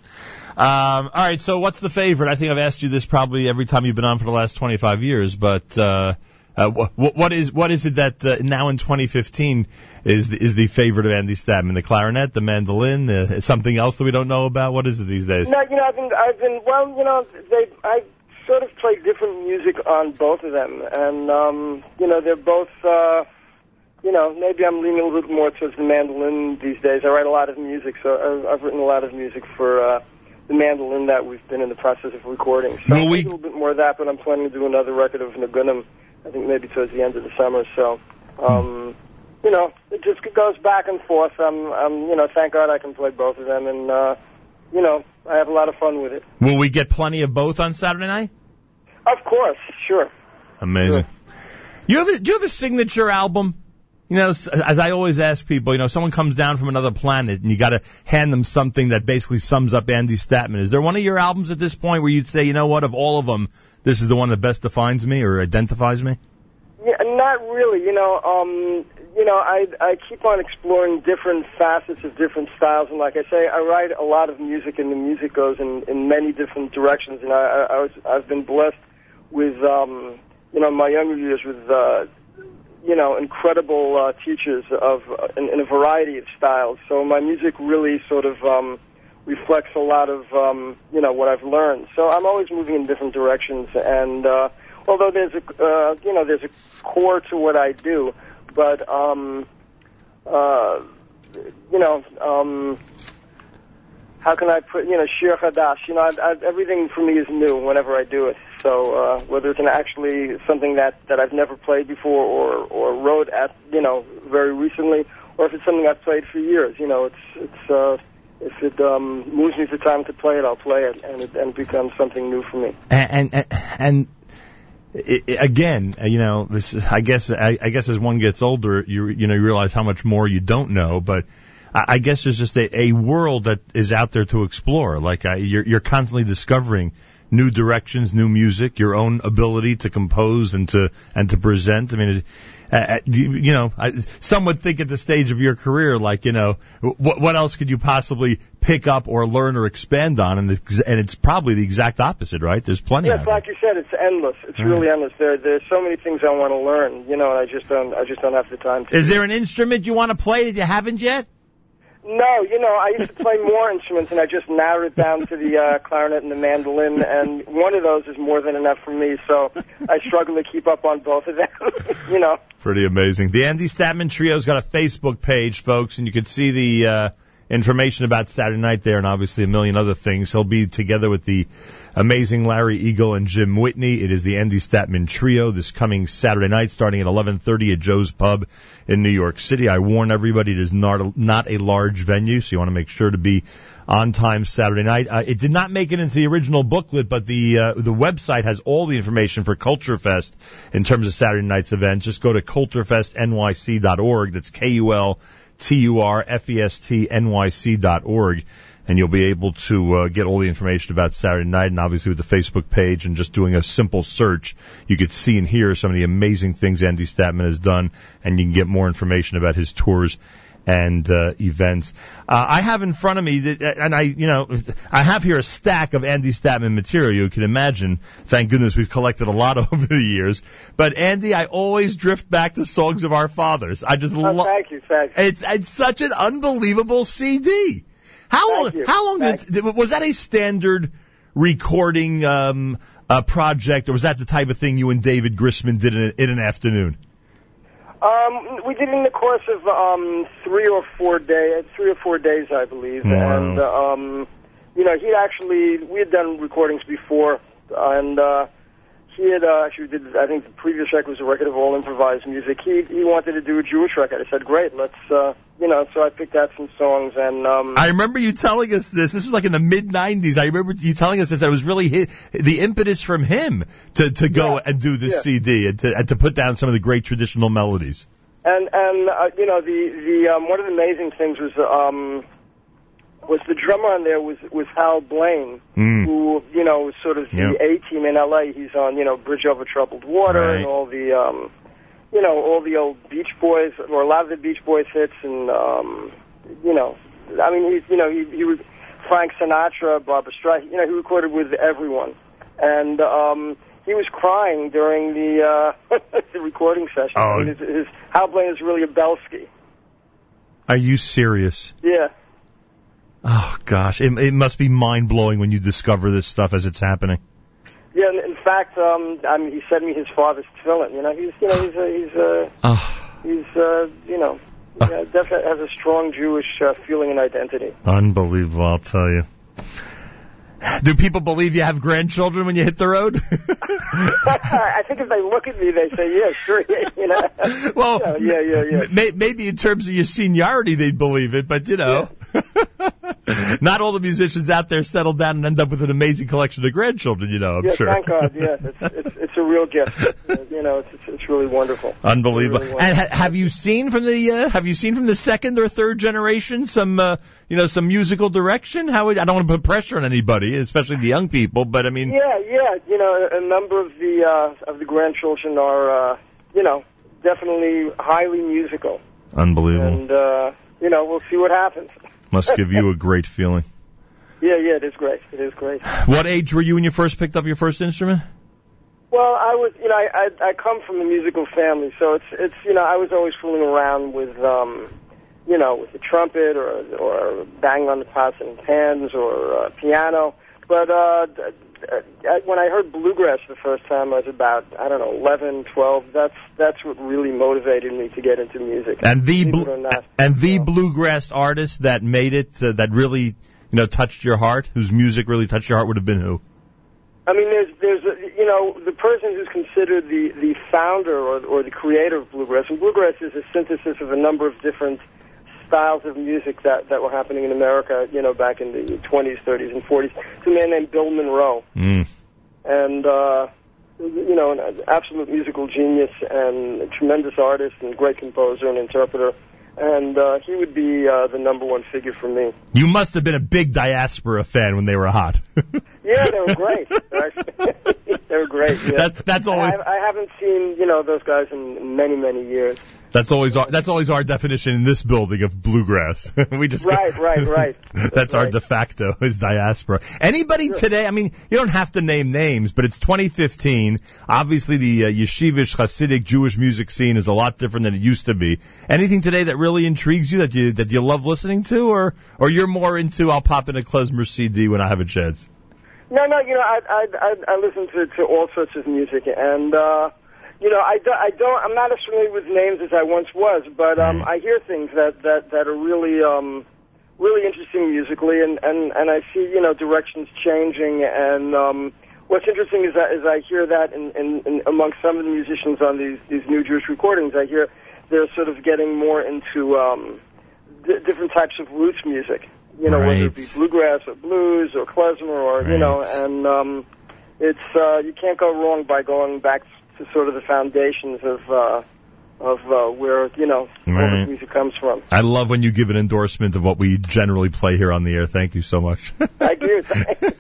Speaker 6: Um, all right, so what's the favorite? I think I've asked you this probably every time you've been on for the last 25 years, but uh, uh, wh- wh- what is what is it that uh, now in 2015 is the, is the favorite of Andy Statman? The clarinet, the mandolin, uh, something else that we don't know about? What is it these days?
Speaker 15: No, you know, I've been, I've been, well, you know, they, I sort of play different music on both of them, and um, you know, they're both, uh, you know, maybe I'm leaning a little bit more towards the mandolin these days. I write a lot of music, so I've, I've written a lot of music for uh, the mandolin that we've been in the process of recording. So
Speaker 6: Will we-
Speaker 15: a little bit more of that, but I'm planning to do another record of nigunim. I think maybe towards the end of the summer. So. Um, you know, it just goes back and forth. I'm, I'm, you know, thank God I can play both of them, and uh, you know, I have a lot of fun with it.
Speaker 6: Will we get plenty of both on Saturday night?
Speaker 15: Of course, sure.
Speaker 6: Amazing. You have a, do you have a signature album? You know, as I always ask people, you know, someone comes down from another planet and you got to hand them something that basically sums up Andy Statman. Is there one of your albums at this point where you'd say, you know what, of all of them, this is the one that best defines me or identifies me?
Speaker 15: Yeah, not really. You know, um, you know, I I keep on exploring different facets of different styles, and like I say, I write a lot of music, and the music goes in in many different directions. And I I, was I've been blessed with um, you know my younger years with uh, you know incredible uh, teachers of uh, in, in a variety of styles. So my music really sort of um, reflects a lot of um, you know what I've learned. So I'm always moving in different directions, and uh, although there's a uh, you know there's a core to what I do, but um, uh, you know um, how can I put you know shir hadash? You know I, I, everything for me is new whenever I do it. So uh, whether it's an actually something that that I've never played before or or wrote at you know very recently, or if it's something I've played for years, you know it's it's. Uh, if it um, moves me to time to play it, I'll play it, and it, and it becomes something new for me.
Speaker 6: And and, and i i again, uh, you know, this, is- I guess I, I guess as one gets older, you you know you realize how much more you don't know, but. I I guess there's just a, a world that is out there to explore. Like uh, you're, you're constantly discovering new directions, new music, your own ability to compose and to and to present. I mean, it, uh, uh, you, you know, I, some would think at the stage of your career, like, you know, what, what else could you possibly pick up or learn or expand on? And it's, and it's probably the exact opposite, right? There's plenty
Speaker 15: Yeah, it's like you said, it's endless. It's really endless. There, there's so many things I want to learn, you know, and I just don't, I just don't have the time to.
Speaker 6: Is there an instrument you want to play that you haven't yet?
Speaker 15: No, you know, I used to play more instruments, and I just narrowed it down to the uh, clarinet and the mandolin, and one of those is more than enough for me. So I struggle to keep up on both of them. you know.
Speaker 6: Pretty amazing. The Andy Statman Trio's got a Facebook page, folks, and you can see the uh, information about Saturday night there, and obviously a million other things. He'll be together with the amazing Larry Eagle and Jim Whitney. It is the Andy Statman Trio this coming Saturday night, starting at 11:30 at Joe's Pub in New York City. I warn everybody it is not a, not a large venue, so you want to make sure to be on time Saturday night. Uh, it did not make it into the original booklet, but the uh, the website has all the information for Kulturfest in terms of Saturday night's event. Just go to kulturfestnyc.org. That's K U L T U R F E S T N Y C dot org. And you'll be able to uh, get all the information about Saturday night, and obviously with the Facebook page and just doing a simple search, you could see and hear some of the amazing things Andy Statman has done, and you can get more information about his tours and uh, events. Uh, I have in front of me, that, and I, you know, I have here a stack of Andy Statman material. You can imagine. Thank goodness we've collected a lot over the years. But Andy, I always drift back to songs of our fathers. I just
Speaker 15: Oh,
Speaker 6: love.
Speaker 15: thank you, thank you.
Speaker 6: It's it's such an unbelievable CD. How long?
Speaker 15: You.
Speaker 6: How long did, did was that a standard recording um, uh, project, or was that the type of thing you and David Grisman did in, a, in an afternoon?
Speaker 15: Um, we did it in the course of um, three or four days, three or four days, I believe.
Speaker 6: Wow.
Speaker 15: And um, you know, he actually we had done recordings before, and uh, he had uh, actually did. I think the previous record was a record of all improvised music. He he wanted to do a Jewish record. I said, great, let's. Uh, you know, so I picked out some songs, and um,
Speaker 6: I remember you telling us this. This was like in the mid '90s. I remember you telling us this. That was really his, the impetus from him to to go and do this
Speaker 15: yeah.
Speaker 6: CD and to and to put down some of the great traditional melodies.
Speaker 15: And and uh, you know the the um, one of the amazing things was um, was the drummer on there was was Hal Blaine,
Speaker 6: Mm.
Speaker 15: who you know was sort of the
Speaker 6: Yep.
Speaker 15: A team in L.A. He's on you know Bridge Over Troubled Water
Speaker 6: Right.
Speaker 15: and all the um, you know all the old Beach Boys or a lot of the Beach Boys hits and um, you know I mean he's you know he he was Frank Sinatra, Barbra Streisand, you know he recorded with everyone, and um, he was crying during the uh, the recording session.
Speaker 6: Oh.
Speaker 15: I mean, his, his Hal Blaine is really a Belsky.
Speaker 6: Are you serious?
Speaker 15: Yeah.
Speaker 6: Oh gosh, it, it must be mind blowing when you discover this stuff as it's happening.
Speaker 15: Yeah, in fact, um, I mean, he sent me his father's tefillin. You know, he's, you know, he's, a, he's, a,
Speaker 6: Oh,
Speaker 15: he's, uh, you know, yeah, definitely has a strong Jewish uh, feeling and identity.
Speaker 6: unbelievable! I'll tell you. Do people believe you have grandchildren when you hit the road?
Speaker 15: I think if they look at me, they say, "Yeah, sure," you know.
Speaker 6: well,
Speaker 15: yeah, yeah, yeah.
Speaker 6: May, maybe in terms of your seniority, they'd believe it, but you know, not all the musicians out there settle down and end up with an amazing collection of grandchildren. You know, I'm
Speaker 15: yeah,
Speaker 6: sure.
Speaker 15: thank God. Yeah, it's, it's it's a real gift. You know, it's it's, it's really wonderful.
Speaker 6: Unbelievable.
Speaker 15: Really
Speaker 6: and ha- have you seen from the uh, have you seen from the second or third generation some uh, you know some musical direction? How would, I don't want to put pressure on anybody, especially the young people, but I mean,
Speaker 15: Yeah, yeah. You know, a number of the uh, of the grandchildren are, uh, you know, definitely highly musical,
Speaker 6: unbelievable.
Speaker 15: and uh, you know, we'll see what happens.
Speaker 6: Must give you a great feeling.
Speaker 15: Yeah, yeah, it is great. It is great.
Speaker 6: What age were you when you first picked up your first instrument?
Speaker 15: Well, I was, you know, I, I I come from a musical family, so it's it's you know, I was always fooling around with um, you know, with the trumpet or or banging on the pots and pans or uh, piano. But uh, uh, when I heard bluegrass the first time, I was about I don't know, eleven, twelve. That's that's what really motivated me to get into music.
Speaker 6: And the
Speaker 15: Believe it
Speaker 6: blu-
Speaker 15: or not.
Speaker 6: and the bluegrass artist that made it uh, that really you know touched your heart, whose music really touched your heart, would have been who?
Speaker 15: I mean, there's, there's, a, you know, the person who's considered the the founder or or the creator of bluegrass, and bluegrass is a synthesis of a number of different styles of music that that were happening in America, you know, back in the 20s, 30s, and 40s. It's a man named Bill Monroe,
Speaker 6: Mm.
Speaker 15: and uh, you know, an absolute musical genius and a tremendous artist and great composer and interpreter. And uh, he would be uh, the number one figure for me.
Speaker 6: You must have been a big diaspora fan when they were hot.
Speaker 15: Yeah, they were great. they were great. Yeah.
Speaker 6: That's- that's always-
Speaker 15: I, I haven't seen you know those guys in many many years.
Speaker 6: That's always our that's always our definition in this building of bluegrass. we just
Speaker 15: Right, right, right.
Speaker 6: that's our de facto is diaspora. Anybody today? I mean, you don't have to name names, but it's 2015. Obviously, the uh, yeshivish Hasidic Jewish music scene is a lot different than it used to be. Anything today that really intrigues you that you that you love listening to, or or you're more into I'll pop in a klezmer CD when I have a chance.
Speaker 15: No, no, you know, I I I, I listen to to all sorts of music, and uh, you know, I, do, I don't. I'm not as familiar with names as I once was, but um, I hear things that that that are really um, really interesting musically, and and and I see you know directions changing, and um, what's interesting is that is I hear that in, in, in amongst some of the musicians on these these new Jewish recordings, I hear they're sort of getting more into um, d- different types of roots music. You know, whether it be bluegrass or blues or klezmer or you know, and um, it's uh, you can't go wrong by going back to sort of the foundations of uh, of uh, where you know all
Speaker 6: Right.
Speaker 15: this music comes from.
Speaker 6: I love when you give an endorsement of what we generally play here on the air. Thank you so much.
Speaker 15: Thank you.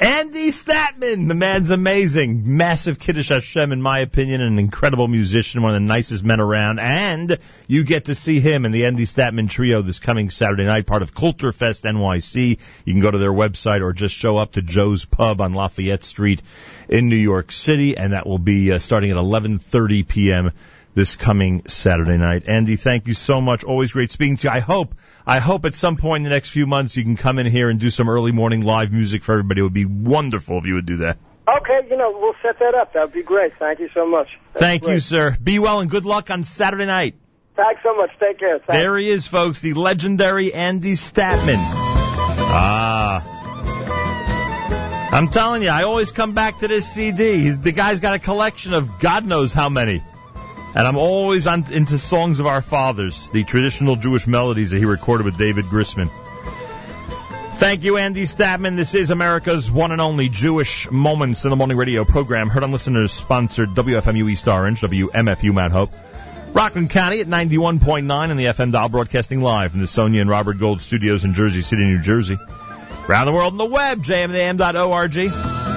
Speaker 6: Andy Statman, the man's amazing. Massive Kiddush Hashem, in my opinion, an incredible musician, one of the nicest men around. And you get to see him in the Andy Statman Trio this coming Saturday night, part of Kulturfest NYC. You can go to their website or just show up to Joe's Pub on Lafayette Street in New York City, and that will be uh, starting at 11:30 p.m. this coming Saturday night. Andy, thank you so much. Always great speaking to you. I hope, I hope at some point in the next few months you can come in here and do some early morning live music for everybody. It would be wonderful if you would do that.
Speaker 15: Okay, you know, we'll set that up. That would be great. Thank you so much. That's
Speaker 6: Thank you, sir. Be well and good luck on Saturday night.
Speaker 15: Thanks so much. Take care. Thanks.
Speaker 6: There he is, folks, the legendary Andy Statman. Ah. I'm telling you, I always come back to this CD. The guy's got a collection of God knows how many. And I'm always on, into songs of our fathers, the traditional Jewish melodies that he recorded with David Grisman. Thank you, Andy Statman. This is America's one and only Jewish Moments in the Morning radio program. Heard on listeners sponsored WFMU East Orange, WMFU Mount Hope. Rockland County at 91.9 and the FM dial broadcasting live from the Sonia and Robert Gold studios in Jersey City, New Jersey. Around the world on the web, jmam.org.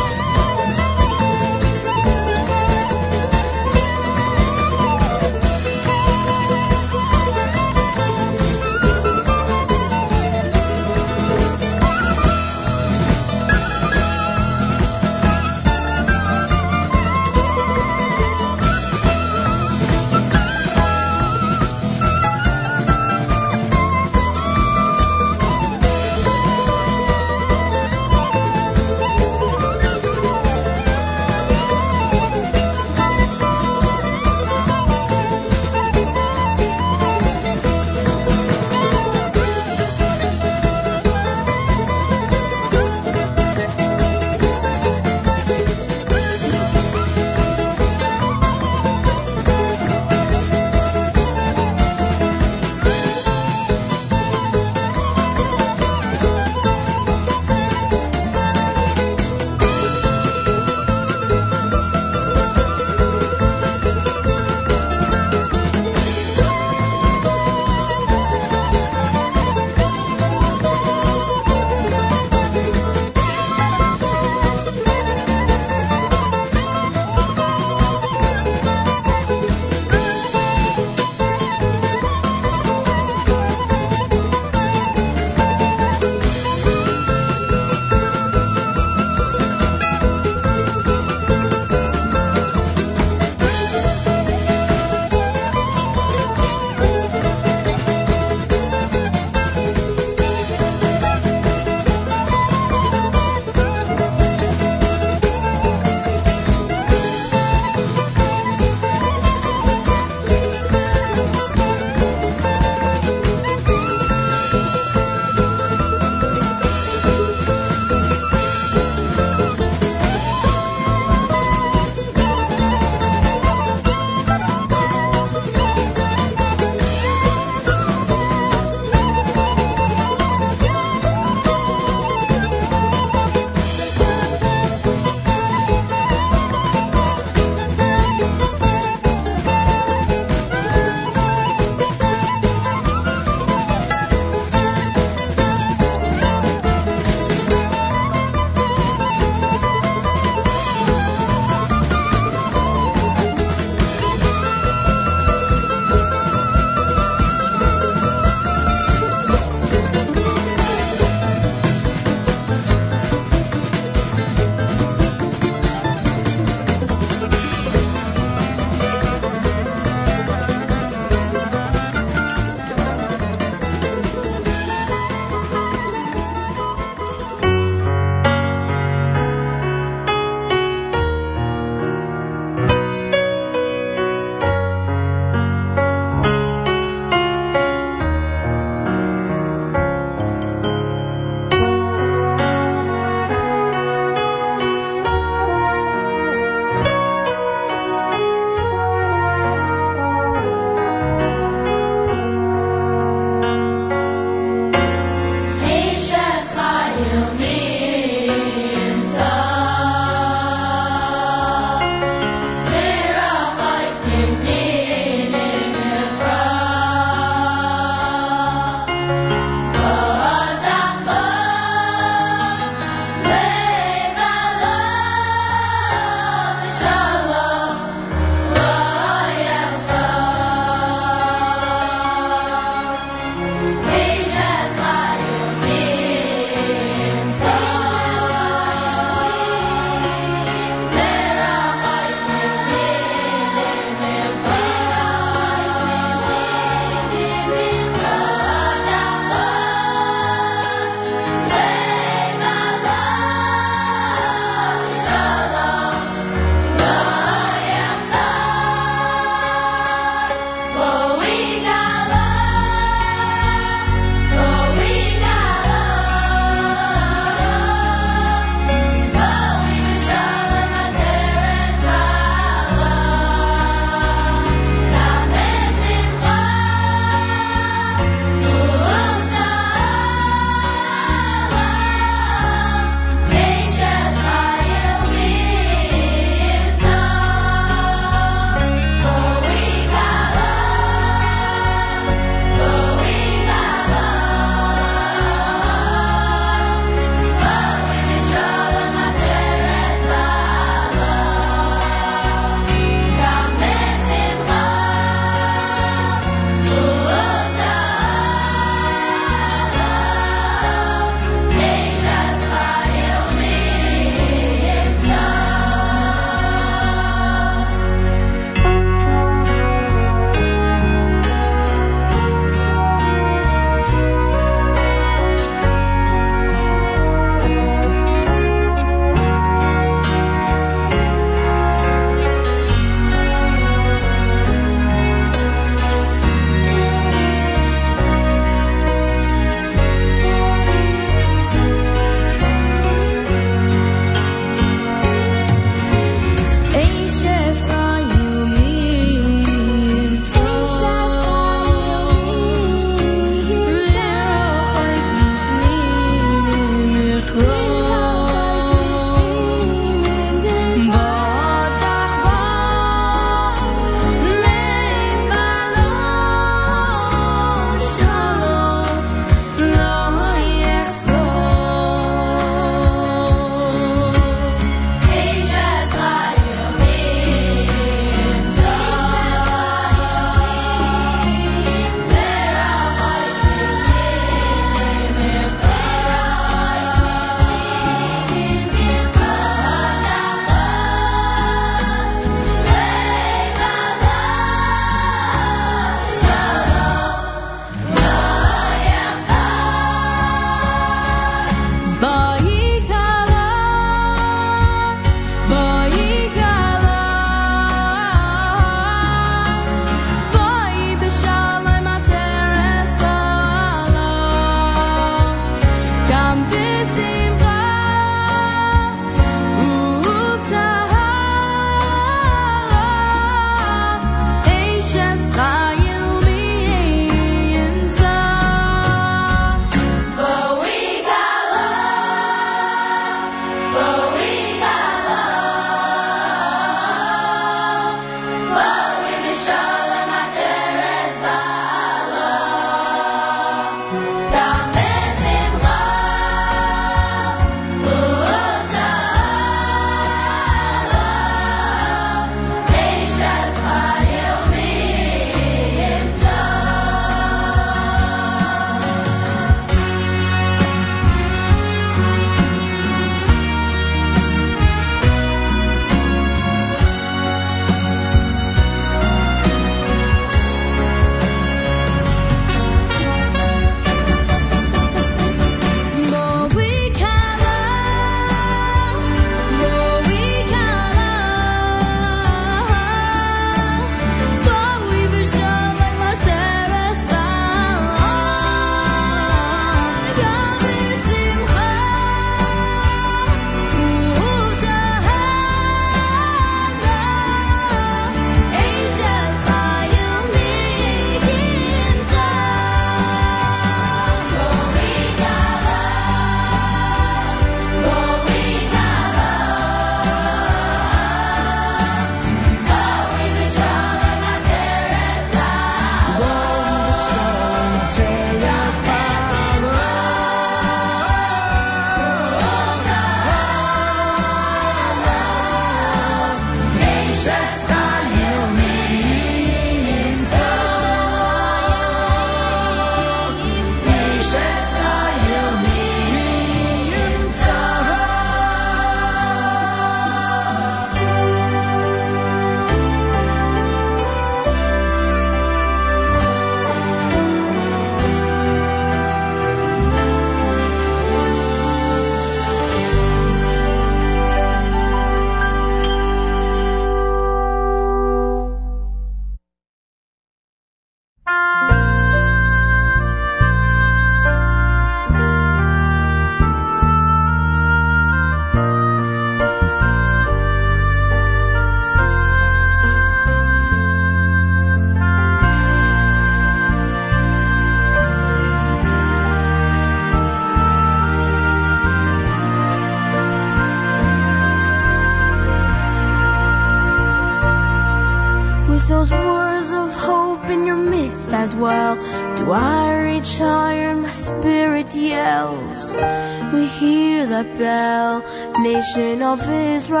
Speaker 16: hear bell, nation of Israel.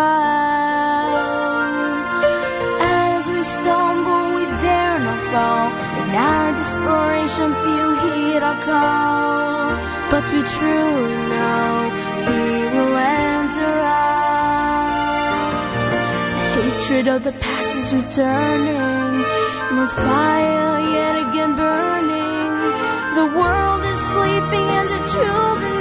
Speaker 16: As we stumble, we dare not fall. In our desperation, few heed our call. But we truly know He will answer us. Hatred of the past is returning, with fire yet again burning. The world is sleeping and the children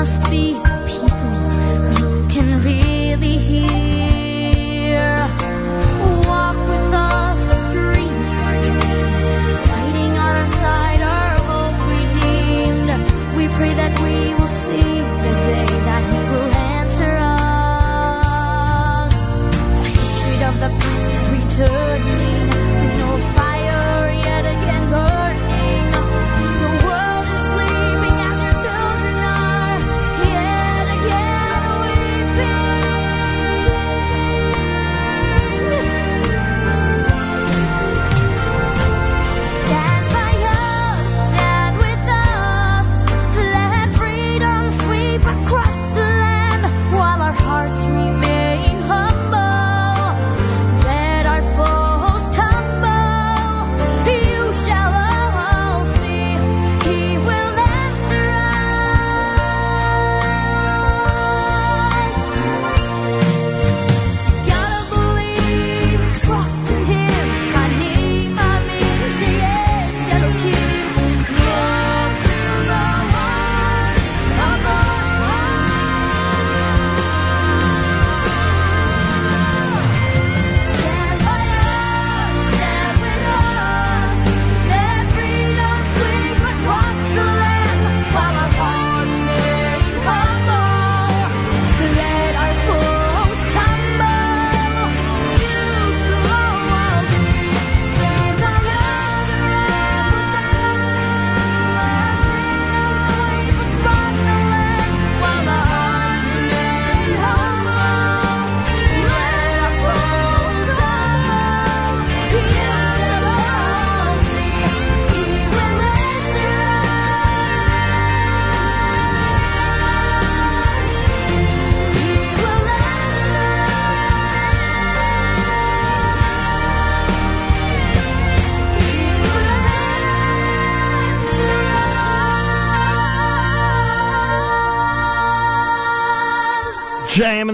Speaker 16: must be people who can really hear. Walk with us, our dreams. Fighting on our side, our hope redeemed. We pray that we will see the day that He will answer us. The hatred of the past is.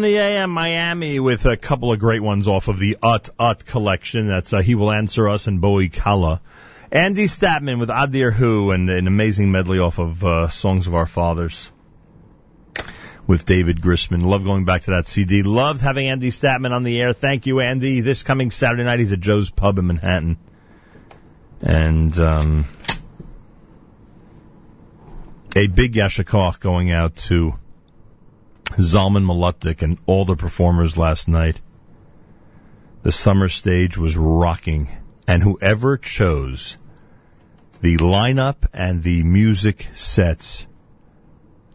Speaker 16: The
Speaker 6: AM Miami with a couple of great ones off of the Ut Ut collection. That's uh, He Will Answer Us and Bowie Kala. Andy Statman with Adir Hu and an amazing medley off of uh, Songs of Our Fathers with David Grisman. Love going back to that CD. Loved having Andy Statman on the air. Thank you, Andy. This coming Saturday night, he's at Joe's Pub in Manhattan. And um, a big yashikach going out to Zalmen Mlotek and all the performers last night. The summer stage was rocking, and whoever chose the lineup and the music sets,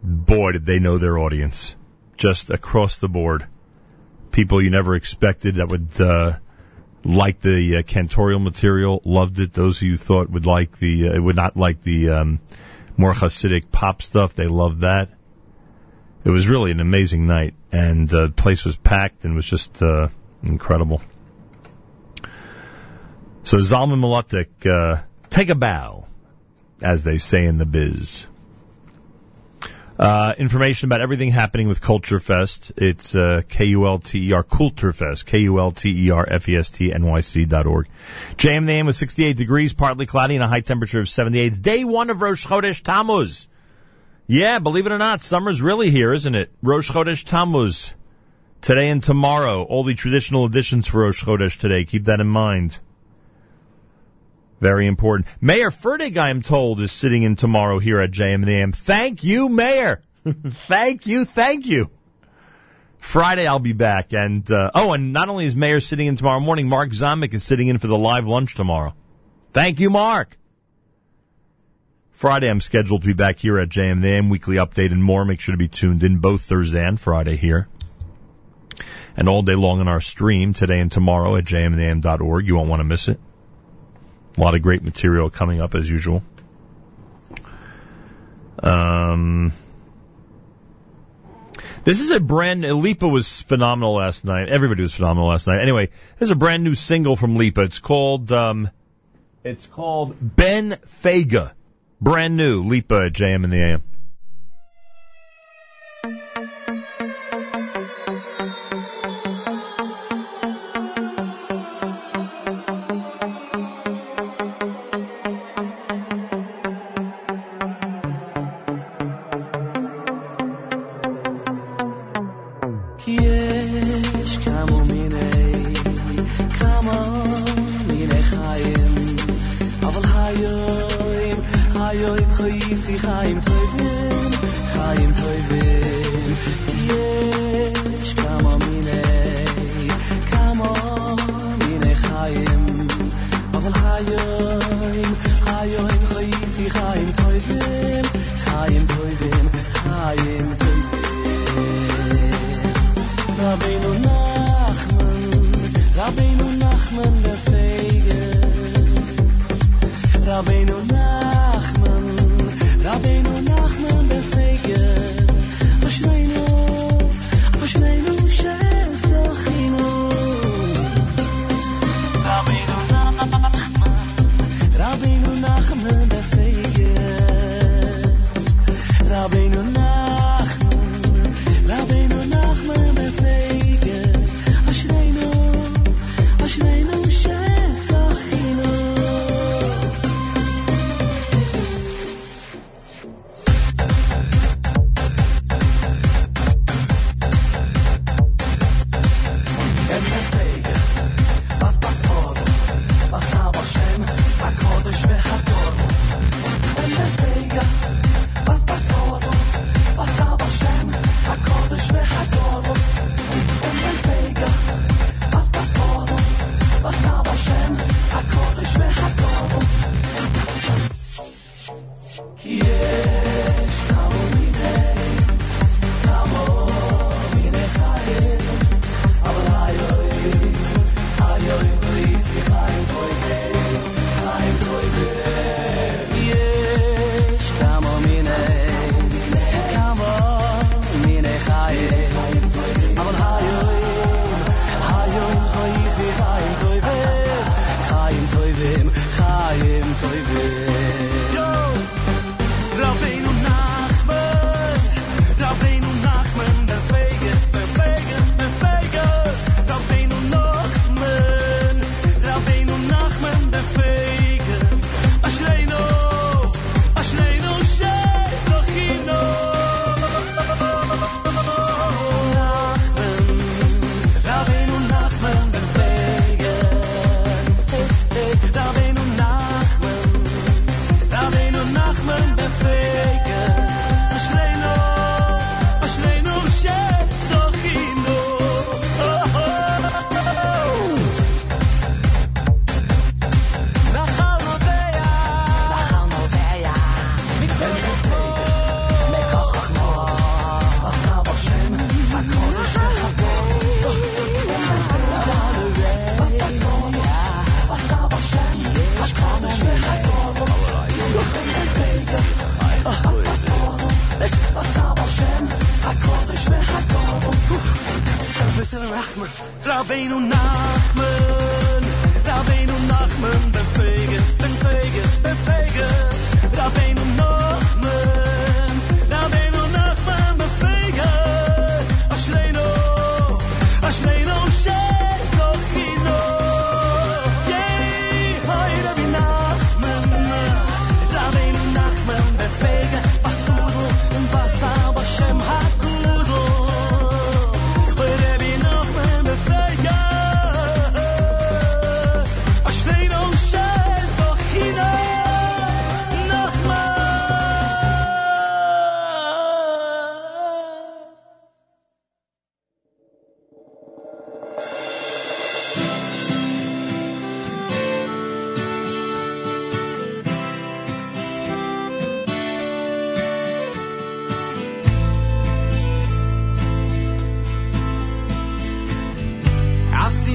Speaker 6: boy, did they know their audience. Just across the board. People you never expected that would uh, like the uh, cantorial material, loved it. Those who you thought would like the, uh, would not like the um, more Hasidic pop stuff, they loved that. It was really an amazing night, and the place was packed and was just uh, incredible. So Zalmen Mlotek, uh, take a bow, as they say in the biz.
Speaker 5: Uh, information about everything happening with Kulturfest. It's uh, K-U-L-T-E-R, Fest, K-U-L-T-E-R-F-E-S-T, N-Y-C dot org. JM AM was 68 degrees, partly cloudy, and a high temperature of 78. It's day one of Rosh Chodesh Tammuz. Yeah, believe it or not, summer's really here, isn't it? Rosh Chodesh Tammuz. Today and tomorrow. All the traditional editions for Rosh Chodesh today. Keep that in mind. Very important. Mayor Fertig, I am told, is sitting in tomorrow here at JM and. Thank you, Mayor. thank you, thank you. Friday I'll be back, and uh, oh, and not only is Mayor sitting in tomorrow morning, Mark Zomick is sitting in for the live lunch tomorrow. Thank you, Mark. Friday I'm scheduled to be back here at JM weekly update and more. Make sure to be tuned in both Thursday and Friday here, and all day long on our stream today and tomorrow at jmintheam.org. You won't want to miss it. A lot of great material coming up as usual. Um, this is a brand. Lipa was phenomenal last night. Everybody was phenomenal last night. Anyway, this is a brand new single from Lipa. It's called. Um, it's called Ben Fega. Brand new Lipa JM in the AM.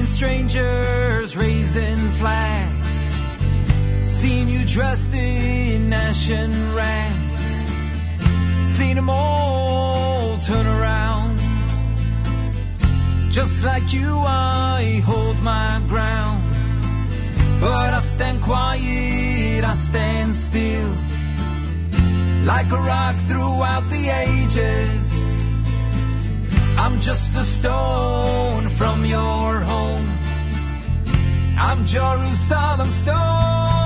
Speaker 2: strangers raising flags. Seen you dressed in ashen rags. Seen them all turn around. Just like you, I hold my ground. But I stand quiet, I stand still. Like a rock throughout the ages. I'm just a stone from your home. I'm Jerusalem stone.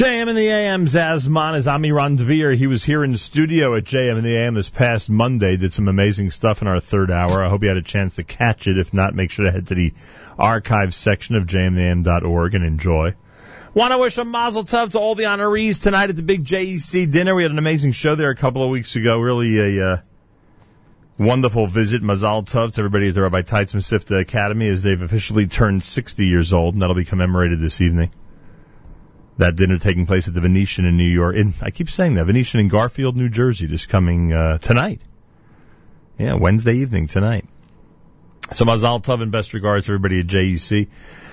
Speaker 6: JM in the AM, Zehazman is Amiran Dvir. He was here in the studio at JM in the AM this past Monday, did some amazing stuff in our third hour. I hope you had a chance to catch it. If not, make sure to head to the archive section of jmintheam.org and enjoy. Want to wish a mazel tov to all the honorees tonight at the big JEC dinner. We had an amazing show there a couple of weeks ago. Really a uh, wonderful visit. Mazel tov to everybody at the Rabbi Teitz Mesivta Academy as they've officially turned 60 years old, and that'll be commemorated this evening. That dinner taking place at the Venetian in New York. In, I keep saying that Venetian in Garfield, New Jersey, this coming uh, tonight. Yeah, Wednesday evening tonight. So Mazal Tov and best regards to everybody at JEC.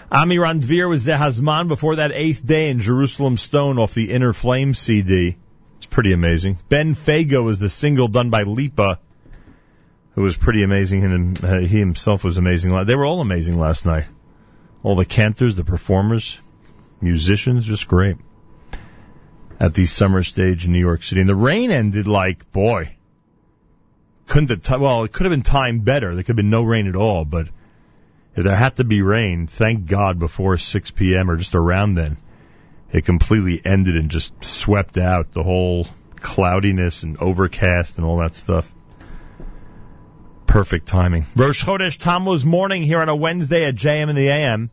Speaker 6: Amiran Dvir was Zehazman before that eighth day in Jerusalem Stone off the Inner Flame CD. It's pretty amazing. Ben Fago was the single done by Lipa, who was pretty amazing, and uh, he himself was amazing. They were all amazing last night. All the cantors, the performers, musicians, just great. At the summer stage in New York City. And the rain ended like, boy, couldn't have, ti- well, it could have been timed better. There could have been no rain at all, but if there had to be rain, thank God before 6 p.m. or just around then, it completely ended and just swept out the whole cloudiness and overcast and all that stuff. Perfect timing. Rosh Chodesh Tammuz morning here on a Wednesday at JM in the AM.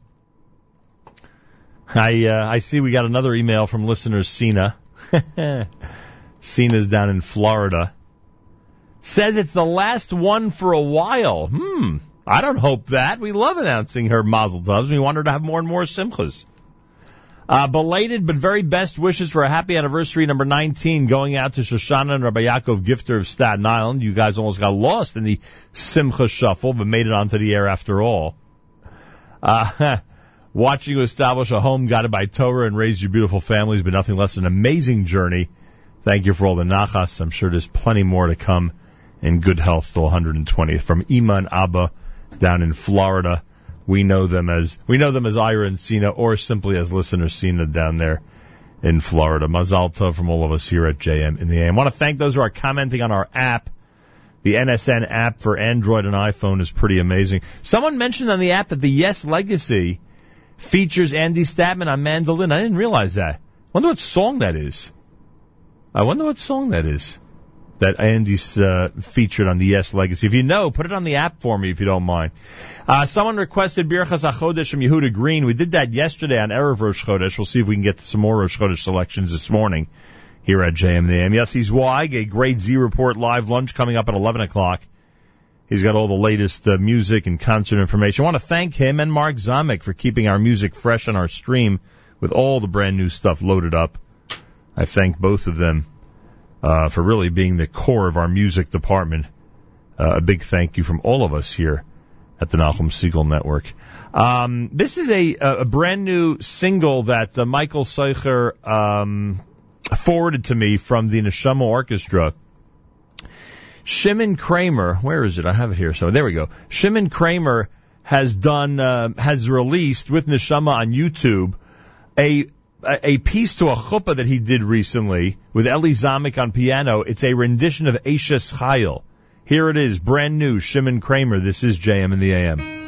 Speaker 6: I uh, I see we got another email from listener Cena. Cena's down in Florida. Says it's the last one for a while. Hmm. I don't hope that. We love announcing her mazel tovs. We want her to have more and more simchas. Uh, belated but very best wishes for a happy anniversary number 19 going out to Shoshana and Rabbi Yaakov Gifter of Staten Island. You guys almost got lost in the Simcha shuffle, but made it onto the air after all. Uh, watching you establish a home guided by Torah and raise your beautiful family has been nothing less than an amazing journey. Thank you for all the nachas. I'm sure there's plenty more to come in good health till 120th. From Ima and Abba down in Florida. We know them as we know them as Ira and Cena, or simply as listener Cena down there in Florida. Mazal tov from all of us here at JM in the AM. I want to thank those who are commenting on our app. The NSN app for Android and iPhone is pretty amazing. Someone mentioned on the app that the Yes Legacy features Andy Statman on mandolin. I didn't realize that. Wonder what song that is. I wonder what song that is that Andy's uh, featured on the Yes Legacy. If you know, put it on the app for me if you don't mind. Uh, someone requested Birchas HaChodesh from Yehuda Green. We did that yesterday on Erev Rosh Chodesh. We'll see if we can get some more Rosh Chodesh selections this morning here at JM the AM. Yossi Zweig, a Grade Z Report live lunch coming up at 11 o'clock. He's got all the latest uh, music and concert information. I want to thank him and Mark Zamek for keeping our music fresh on our stream with all the brand new stuff loaded up. I thank both of them uh, for really being the core of our music department. Uh, a big thank you from all of us here at the Nachum Segal Network. Um, this is a, a brand new single that uh, Michael Seicher um, forwarded to me from the Neshama Orchestra. Shimon Kramer, where is it? I have it here. So there we go. Shimon Kramer has done, uh, has released with Neshama on YouTube a a piece to a chuppah that he did recently with Eli Zamek on piano. It's a rendition of Eishes Chayil. Here it is, brand new, Shimon Kramer. This is JM in the AM.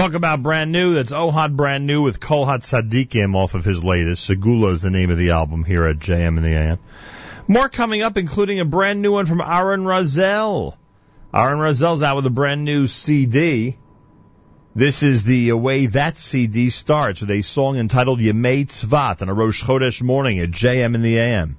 Speaker 6: Talk about brand new. That's Ohad brand new with Kolhat Sadikim off of his latest. Segula is the name of the album here at JM and the AM. More coming up, including a brand new one from Aaron Razel. Aaron Razel's out with a brand new CD. This is the uh, way that CD starts with a song entitled Yemei Tzvat on a Rosh Chodesh morning at JM in the AM.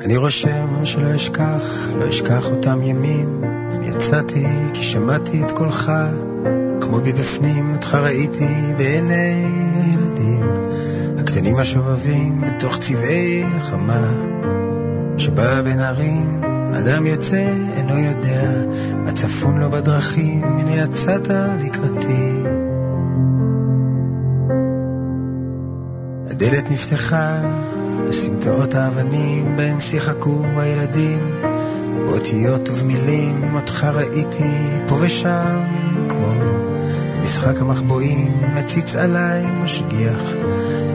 Speaker 17: אני רושם שלא אשכח, לא אשכח אותם ימים. יצאתי כי שמעתי את קולך, כמו מבפנים אותך ראיתי בעיני הילדים. הקטנים השובבים בתוך צבעי החמה, שבא בין ערים, אדם יוצא אינו יודע, הצפון לו בדרכים, הנה יצאת לקראתי. הדלת נפתחה לסמטאות האבנים, בהן שיחקו הילדים, באותיות ובמילים, אותך ראיתי פה ושם, כמו במשחק המחבואים, מציץ עליי משגיח,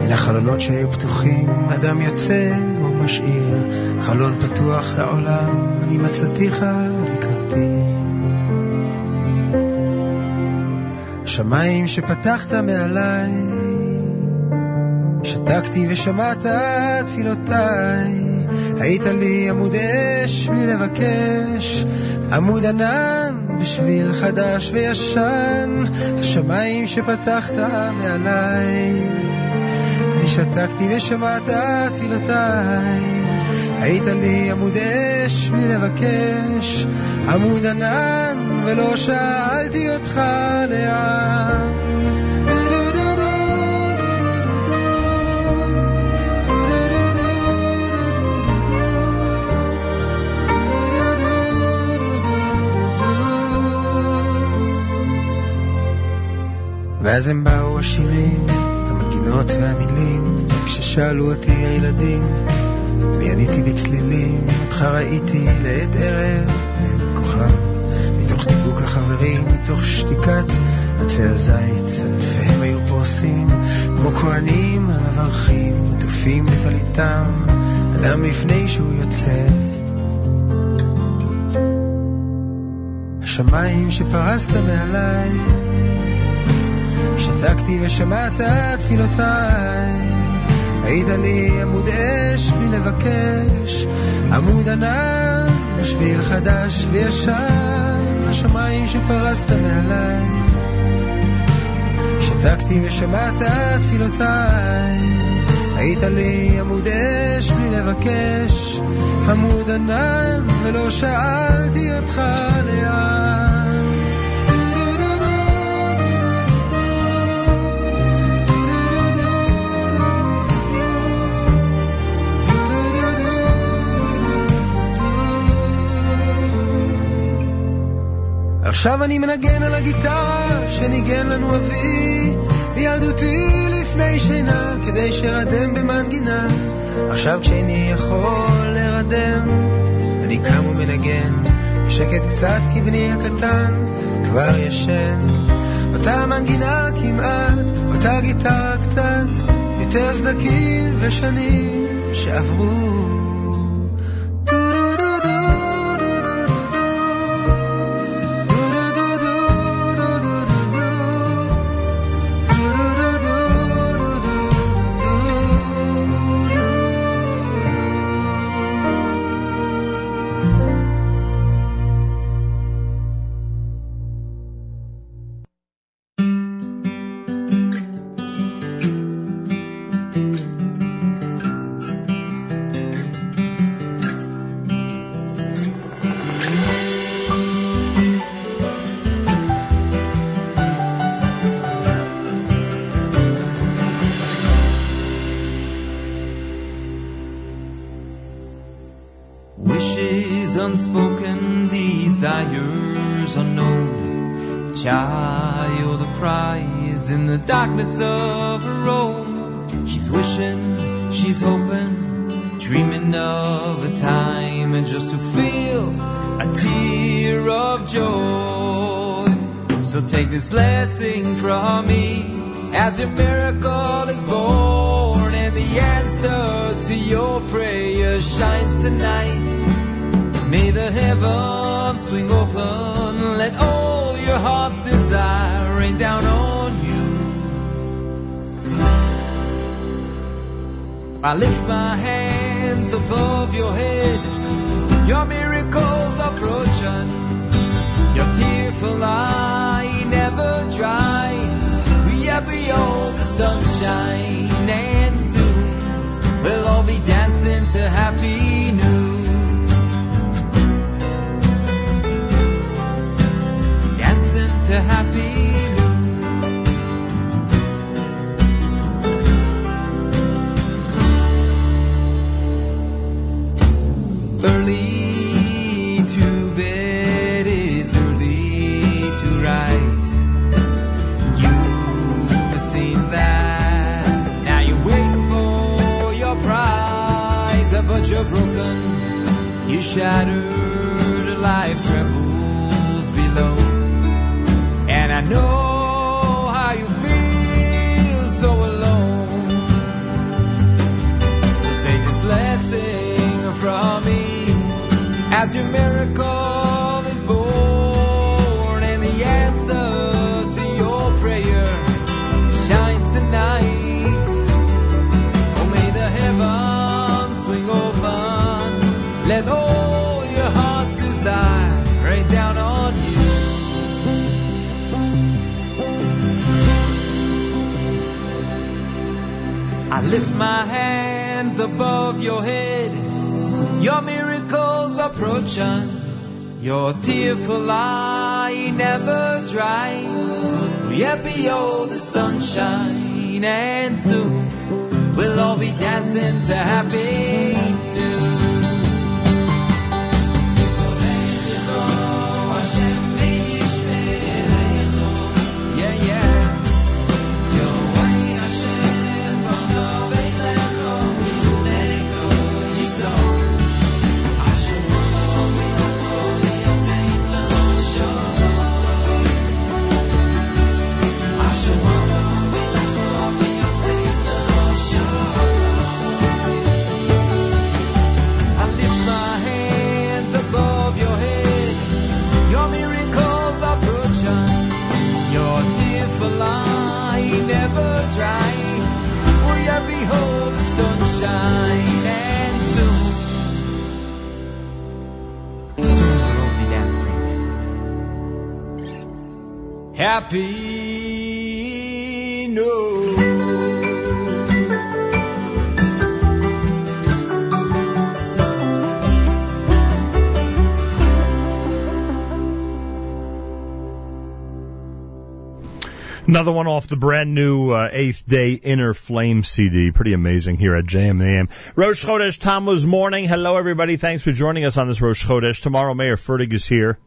Speaker 17: מן החלונות שהיו פתוחים, אדם יוצא ומשאיר, חלון פתוח לעולם, אני מצאתיך לקראתי. שמיים שפתחת מעליי שתקתי ושמעת תפילותיי, היית לי עמוד אש בלי לבקש, עמוד ענן בשביל חדש וישן, השמיים שפתחת מעליי. אני שתקתי ושמעת תפילותיי, היית לי עמוד אש בלי לבקש, עמוד ענן ולא שאלתי אותך לאן. ואז הם באו השירים, המנגינות והמילים, כששאלו אותי הילדים, ועניתי בצלילים, אותך ראיתי לעת ערב, לעת כוכב, מתוך דיבוק החברים, מתוך שתיקת עצי הזית, אלפיהם היו פורסים, כמו כהנים המברכים, עטופים בטליתם, אדם לפני שהוא יוצא. השמיים שפרסת מעליי, שתקתי ושמעת תפילותיי, היית לי עמוד אש בלי לבקש, עמוד ענן בשביל חדש וישן, השמיים שפרסת מעליי. שתקתי ושמעת תפילותיי, היית לי עמוד אש בלי לבקש, עמוד ענן ולא שאלתי אותך לאן. עכשיו אני מנגן על הגיטרה שניגן לנו אבי בילדותי לפני שינה כדי שרדם במנגינה. עכשיו כשאיני יכול לרדם אני קם ומנגן. בשקט קצת כי בני הקטן כבר ישן. אותה מנגינה כמעט, אותה גיטרה קצת יותר סדקים ושנים שעברו
Speaker 2: darkness of her own. She's wishing, she's hoping, dreaming of a time and just to feel a tear of joy. So take this blessing from me as your miracle is born and the answer to your prayer shines tonight. May the heavens swing. I lift my hands above your head. Your miracles are approaching. Your tearful eye never dry. We are beyond the sunshine, and shattered, life trembles below. And I know how you feel so alone. So take this blessing from me as your miracle Lift my hands above your head. Your miracles approaching. Your tearful eye never dry. Yet behold the sunshine, and soon we'll all be dancing to happy Happy New
Speaker 6: Another one off the brand new uh, Eighth Day Inner Flame CD. Pretty amazing here at JMAM. Rosh Chodesh Tammuz morning. Hello, everybody. Thanks for joining us on this Rosh Chodesh. Tomorrow, Mayor Fertig is here.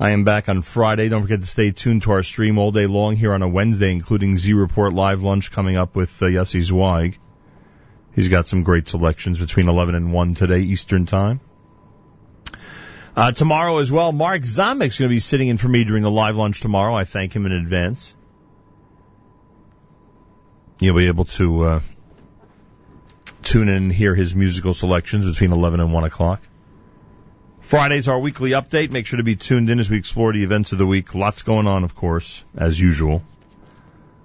Speaker 6: I am back on Friday. Don't forget to stay tuned to our stream all day long here on a Wednesday, including Z Report Live Lunch coming up with uh, Yossi Zweig. He's got some great selections between 11 and 1 today, Eastern Time. Uh, tomorrow as well, Mark Zamek's going to be sitting in for me during the live lunch tomorrow. I thank him in advance. You'll be able to uh, tune in and hear his musical selections between 11 and 1 o'clock. Friday's our weekly update. Make sure to be tuned in as we explore the events of the week. Lots going on, of course, as usual.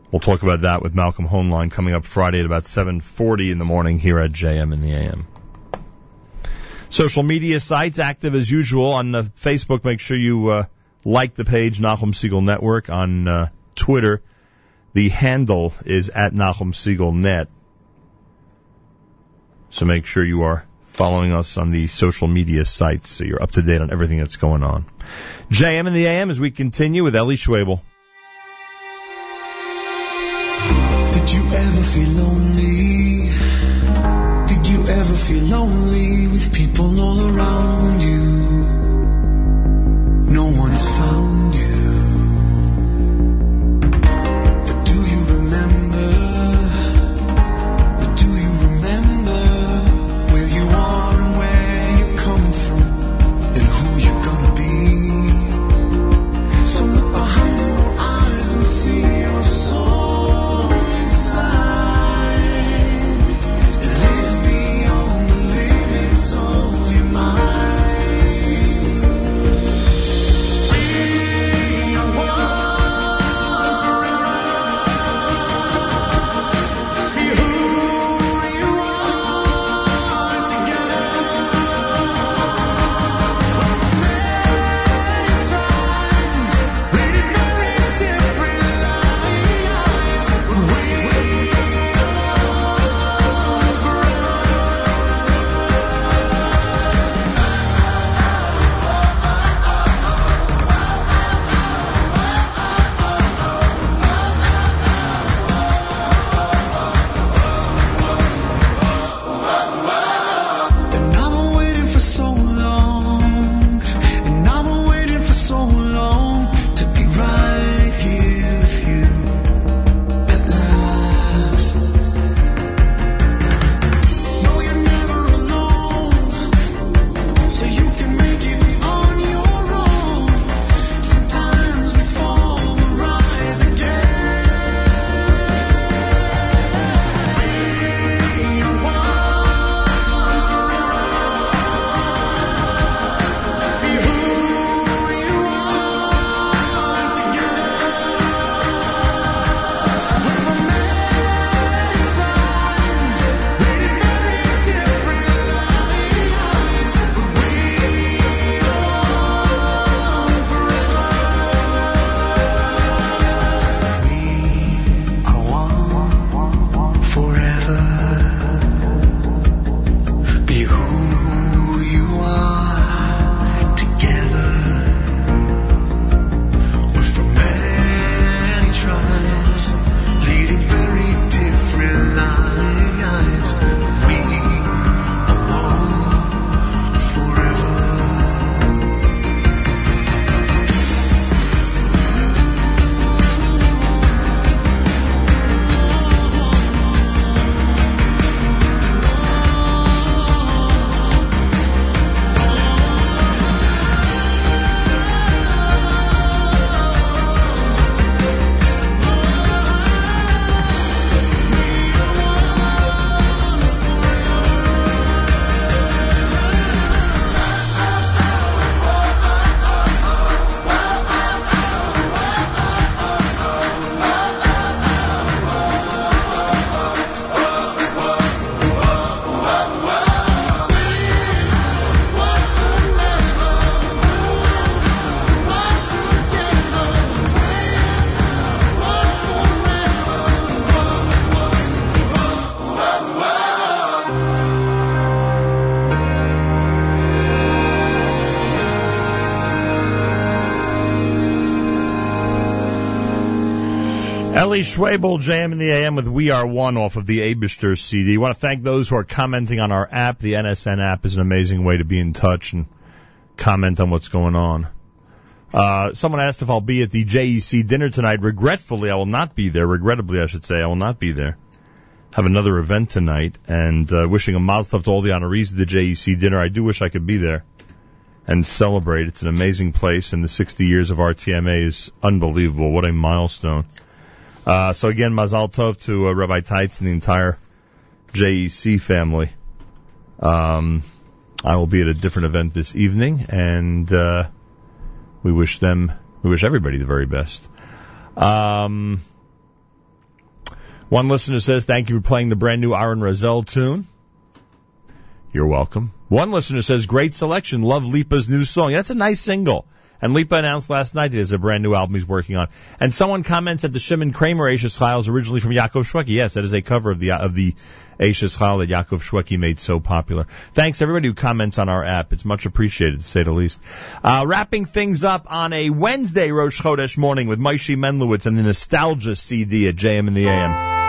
Speaker 6: We'll talk about that with Malcolm Hoenlein coming up Friday at about 7.40 in the morning here at JM in the AM. Social media sites active as usual on uh, Facebook. Make sure you uh, like the page Nachum Segal Network on uh, Twitter. The handle is at Nachum Segal Net. So make sure you are following us on the social media sites so you're up to date on everything that's going on. JM and the AM as we continue with Eli Schwebel.
Speaker 18: Did you ever feel lonely?
Speaker 6: Eli Schwebel, JM in the AM with We Are One off of the Abischter CD. want to thank those who are commenting on our app. The NSN app is an amazing way to be in touch and comment on what's going on. Uh, someone asked if I'll be at the JEC dinner tonight. Regretfully, I will not be there. Regrettably, I should say, I will not be there. Have another event tonight, and uh, wishing a mazel tov to all the honorees at the JEC dinner. I do wish I could be there and celebrate. It's an amazing place, and the 60 years of RTMA is unbelievable. What a milestone! Uh, so again, Mazal Tov to uh, Rabbi Teitz and the entire JEC family. Um, I will be at a different event this evening, and uh, we wish them, we wish everybody the very best. Um, one listener says, "Thank you for playing the brand new Aaron Razel tune." You're welcome. One listener says, "Great selection. Love Lipa's new song. That's a nice single." And Lipa announced last night that he has a brand new album he's working on. And someone comments that the Shimon Kramer Eishes Chayil is originally from Yaakov Shwekey. Yes, that is a cover of the of the Eishes Chayil that Yaakov Shwekey made so popular. Thanks everybody who comments on our app. It's much appreciated to say the least. Uh, wrapping things up on a Wednesday Rosh Chodesh morning with Maishi Menlowitz and the Nostalgia CD at JM in the AM.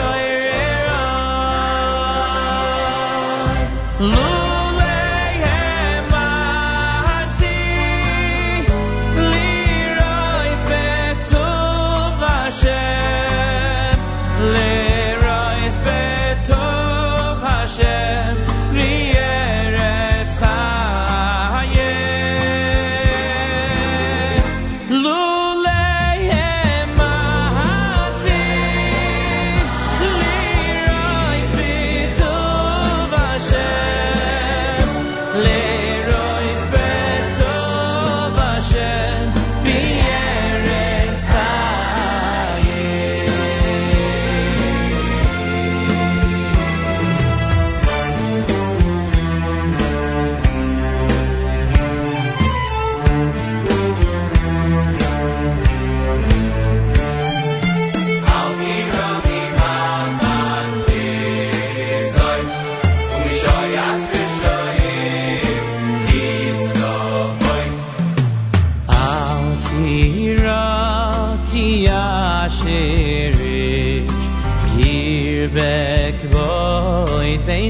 Speaker 3: Leman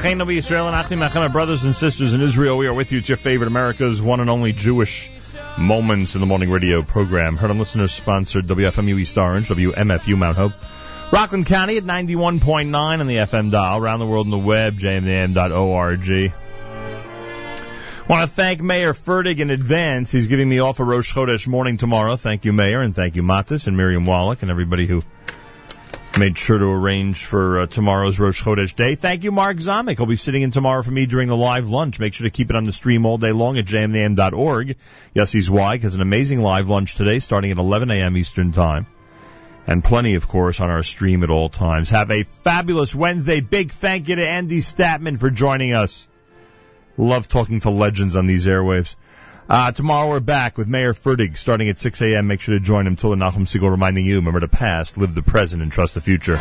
Speaker 6: Yisrael and brothers and sisters in Israel, we are with you. It's your favorite America's one and only Jewish Moments in the Morning radio program. Heard on listeners sponsored WFMU East Orange, WMFU Mount Hope. Rockland County at 91.9 on the FM dial. Around the world on the web, jmintheam.org. Want to thank Mayor Fertig in advance. He's giving me off a Rosh Chodesh morning tomorrow. Thank you, Mayor, and thank you, Matis and Miriam Wallach and everybody who made sure to arrange for uh, tomorrow's Rosh Chodesh day. Thank you, Mark Zomick. He'll be sitting in tomorrow for me during the live lunch. Make sure to keep it on the stream all day long at jmintheam.org. Yes, he's why, because an amazing live lunch today starting at 11 a.m. Eastern Time. And plenty, of course, on our stream at all times. Have a fabulous Wednesday. Big thank you to Andy Statman for joining us. Love talking to legends on these airwaves. Uh, tomorrow we're back with Mayor Fertig starting at 6 a.m. Make sure to join him till the Nachum Segal reminding you, remember the past, live the present, and trust the future.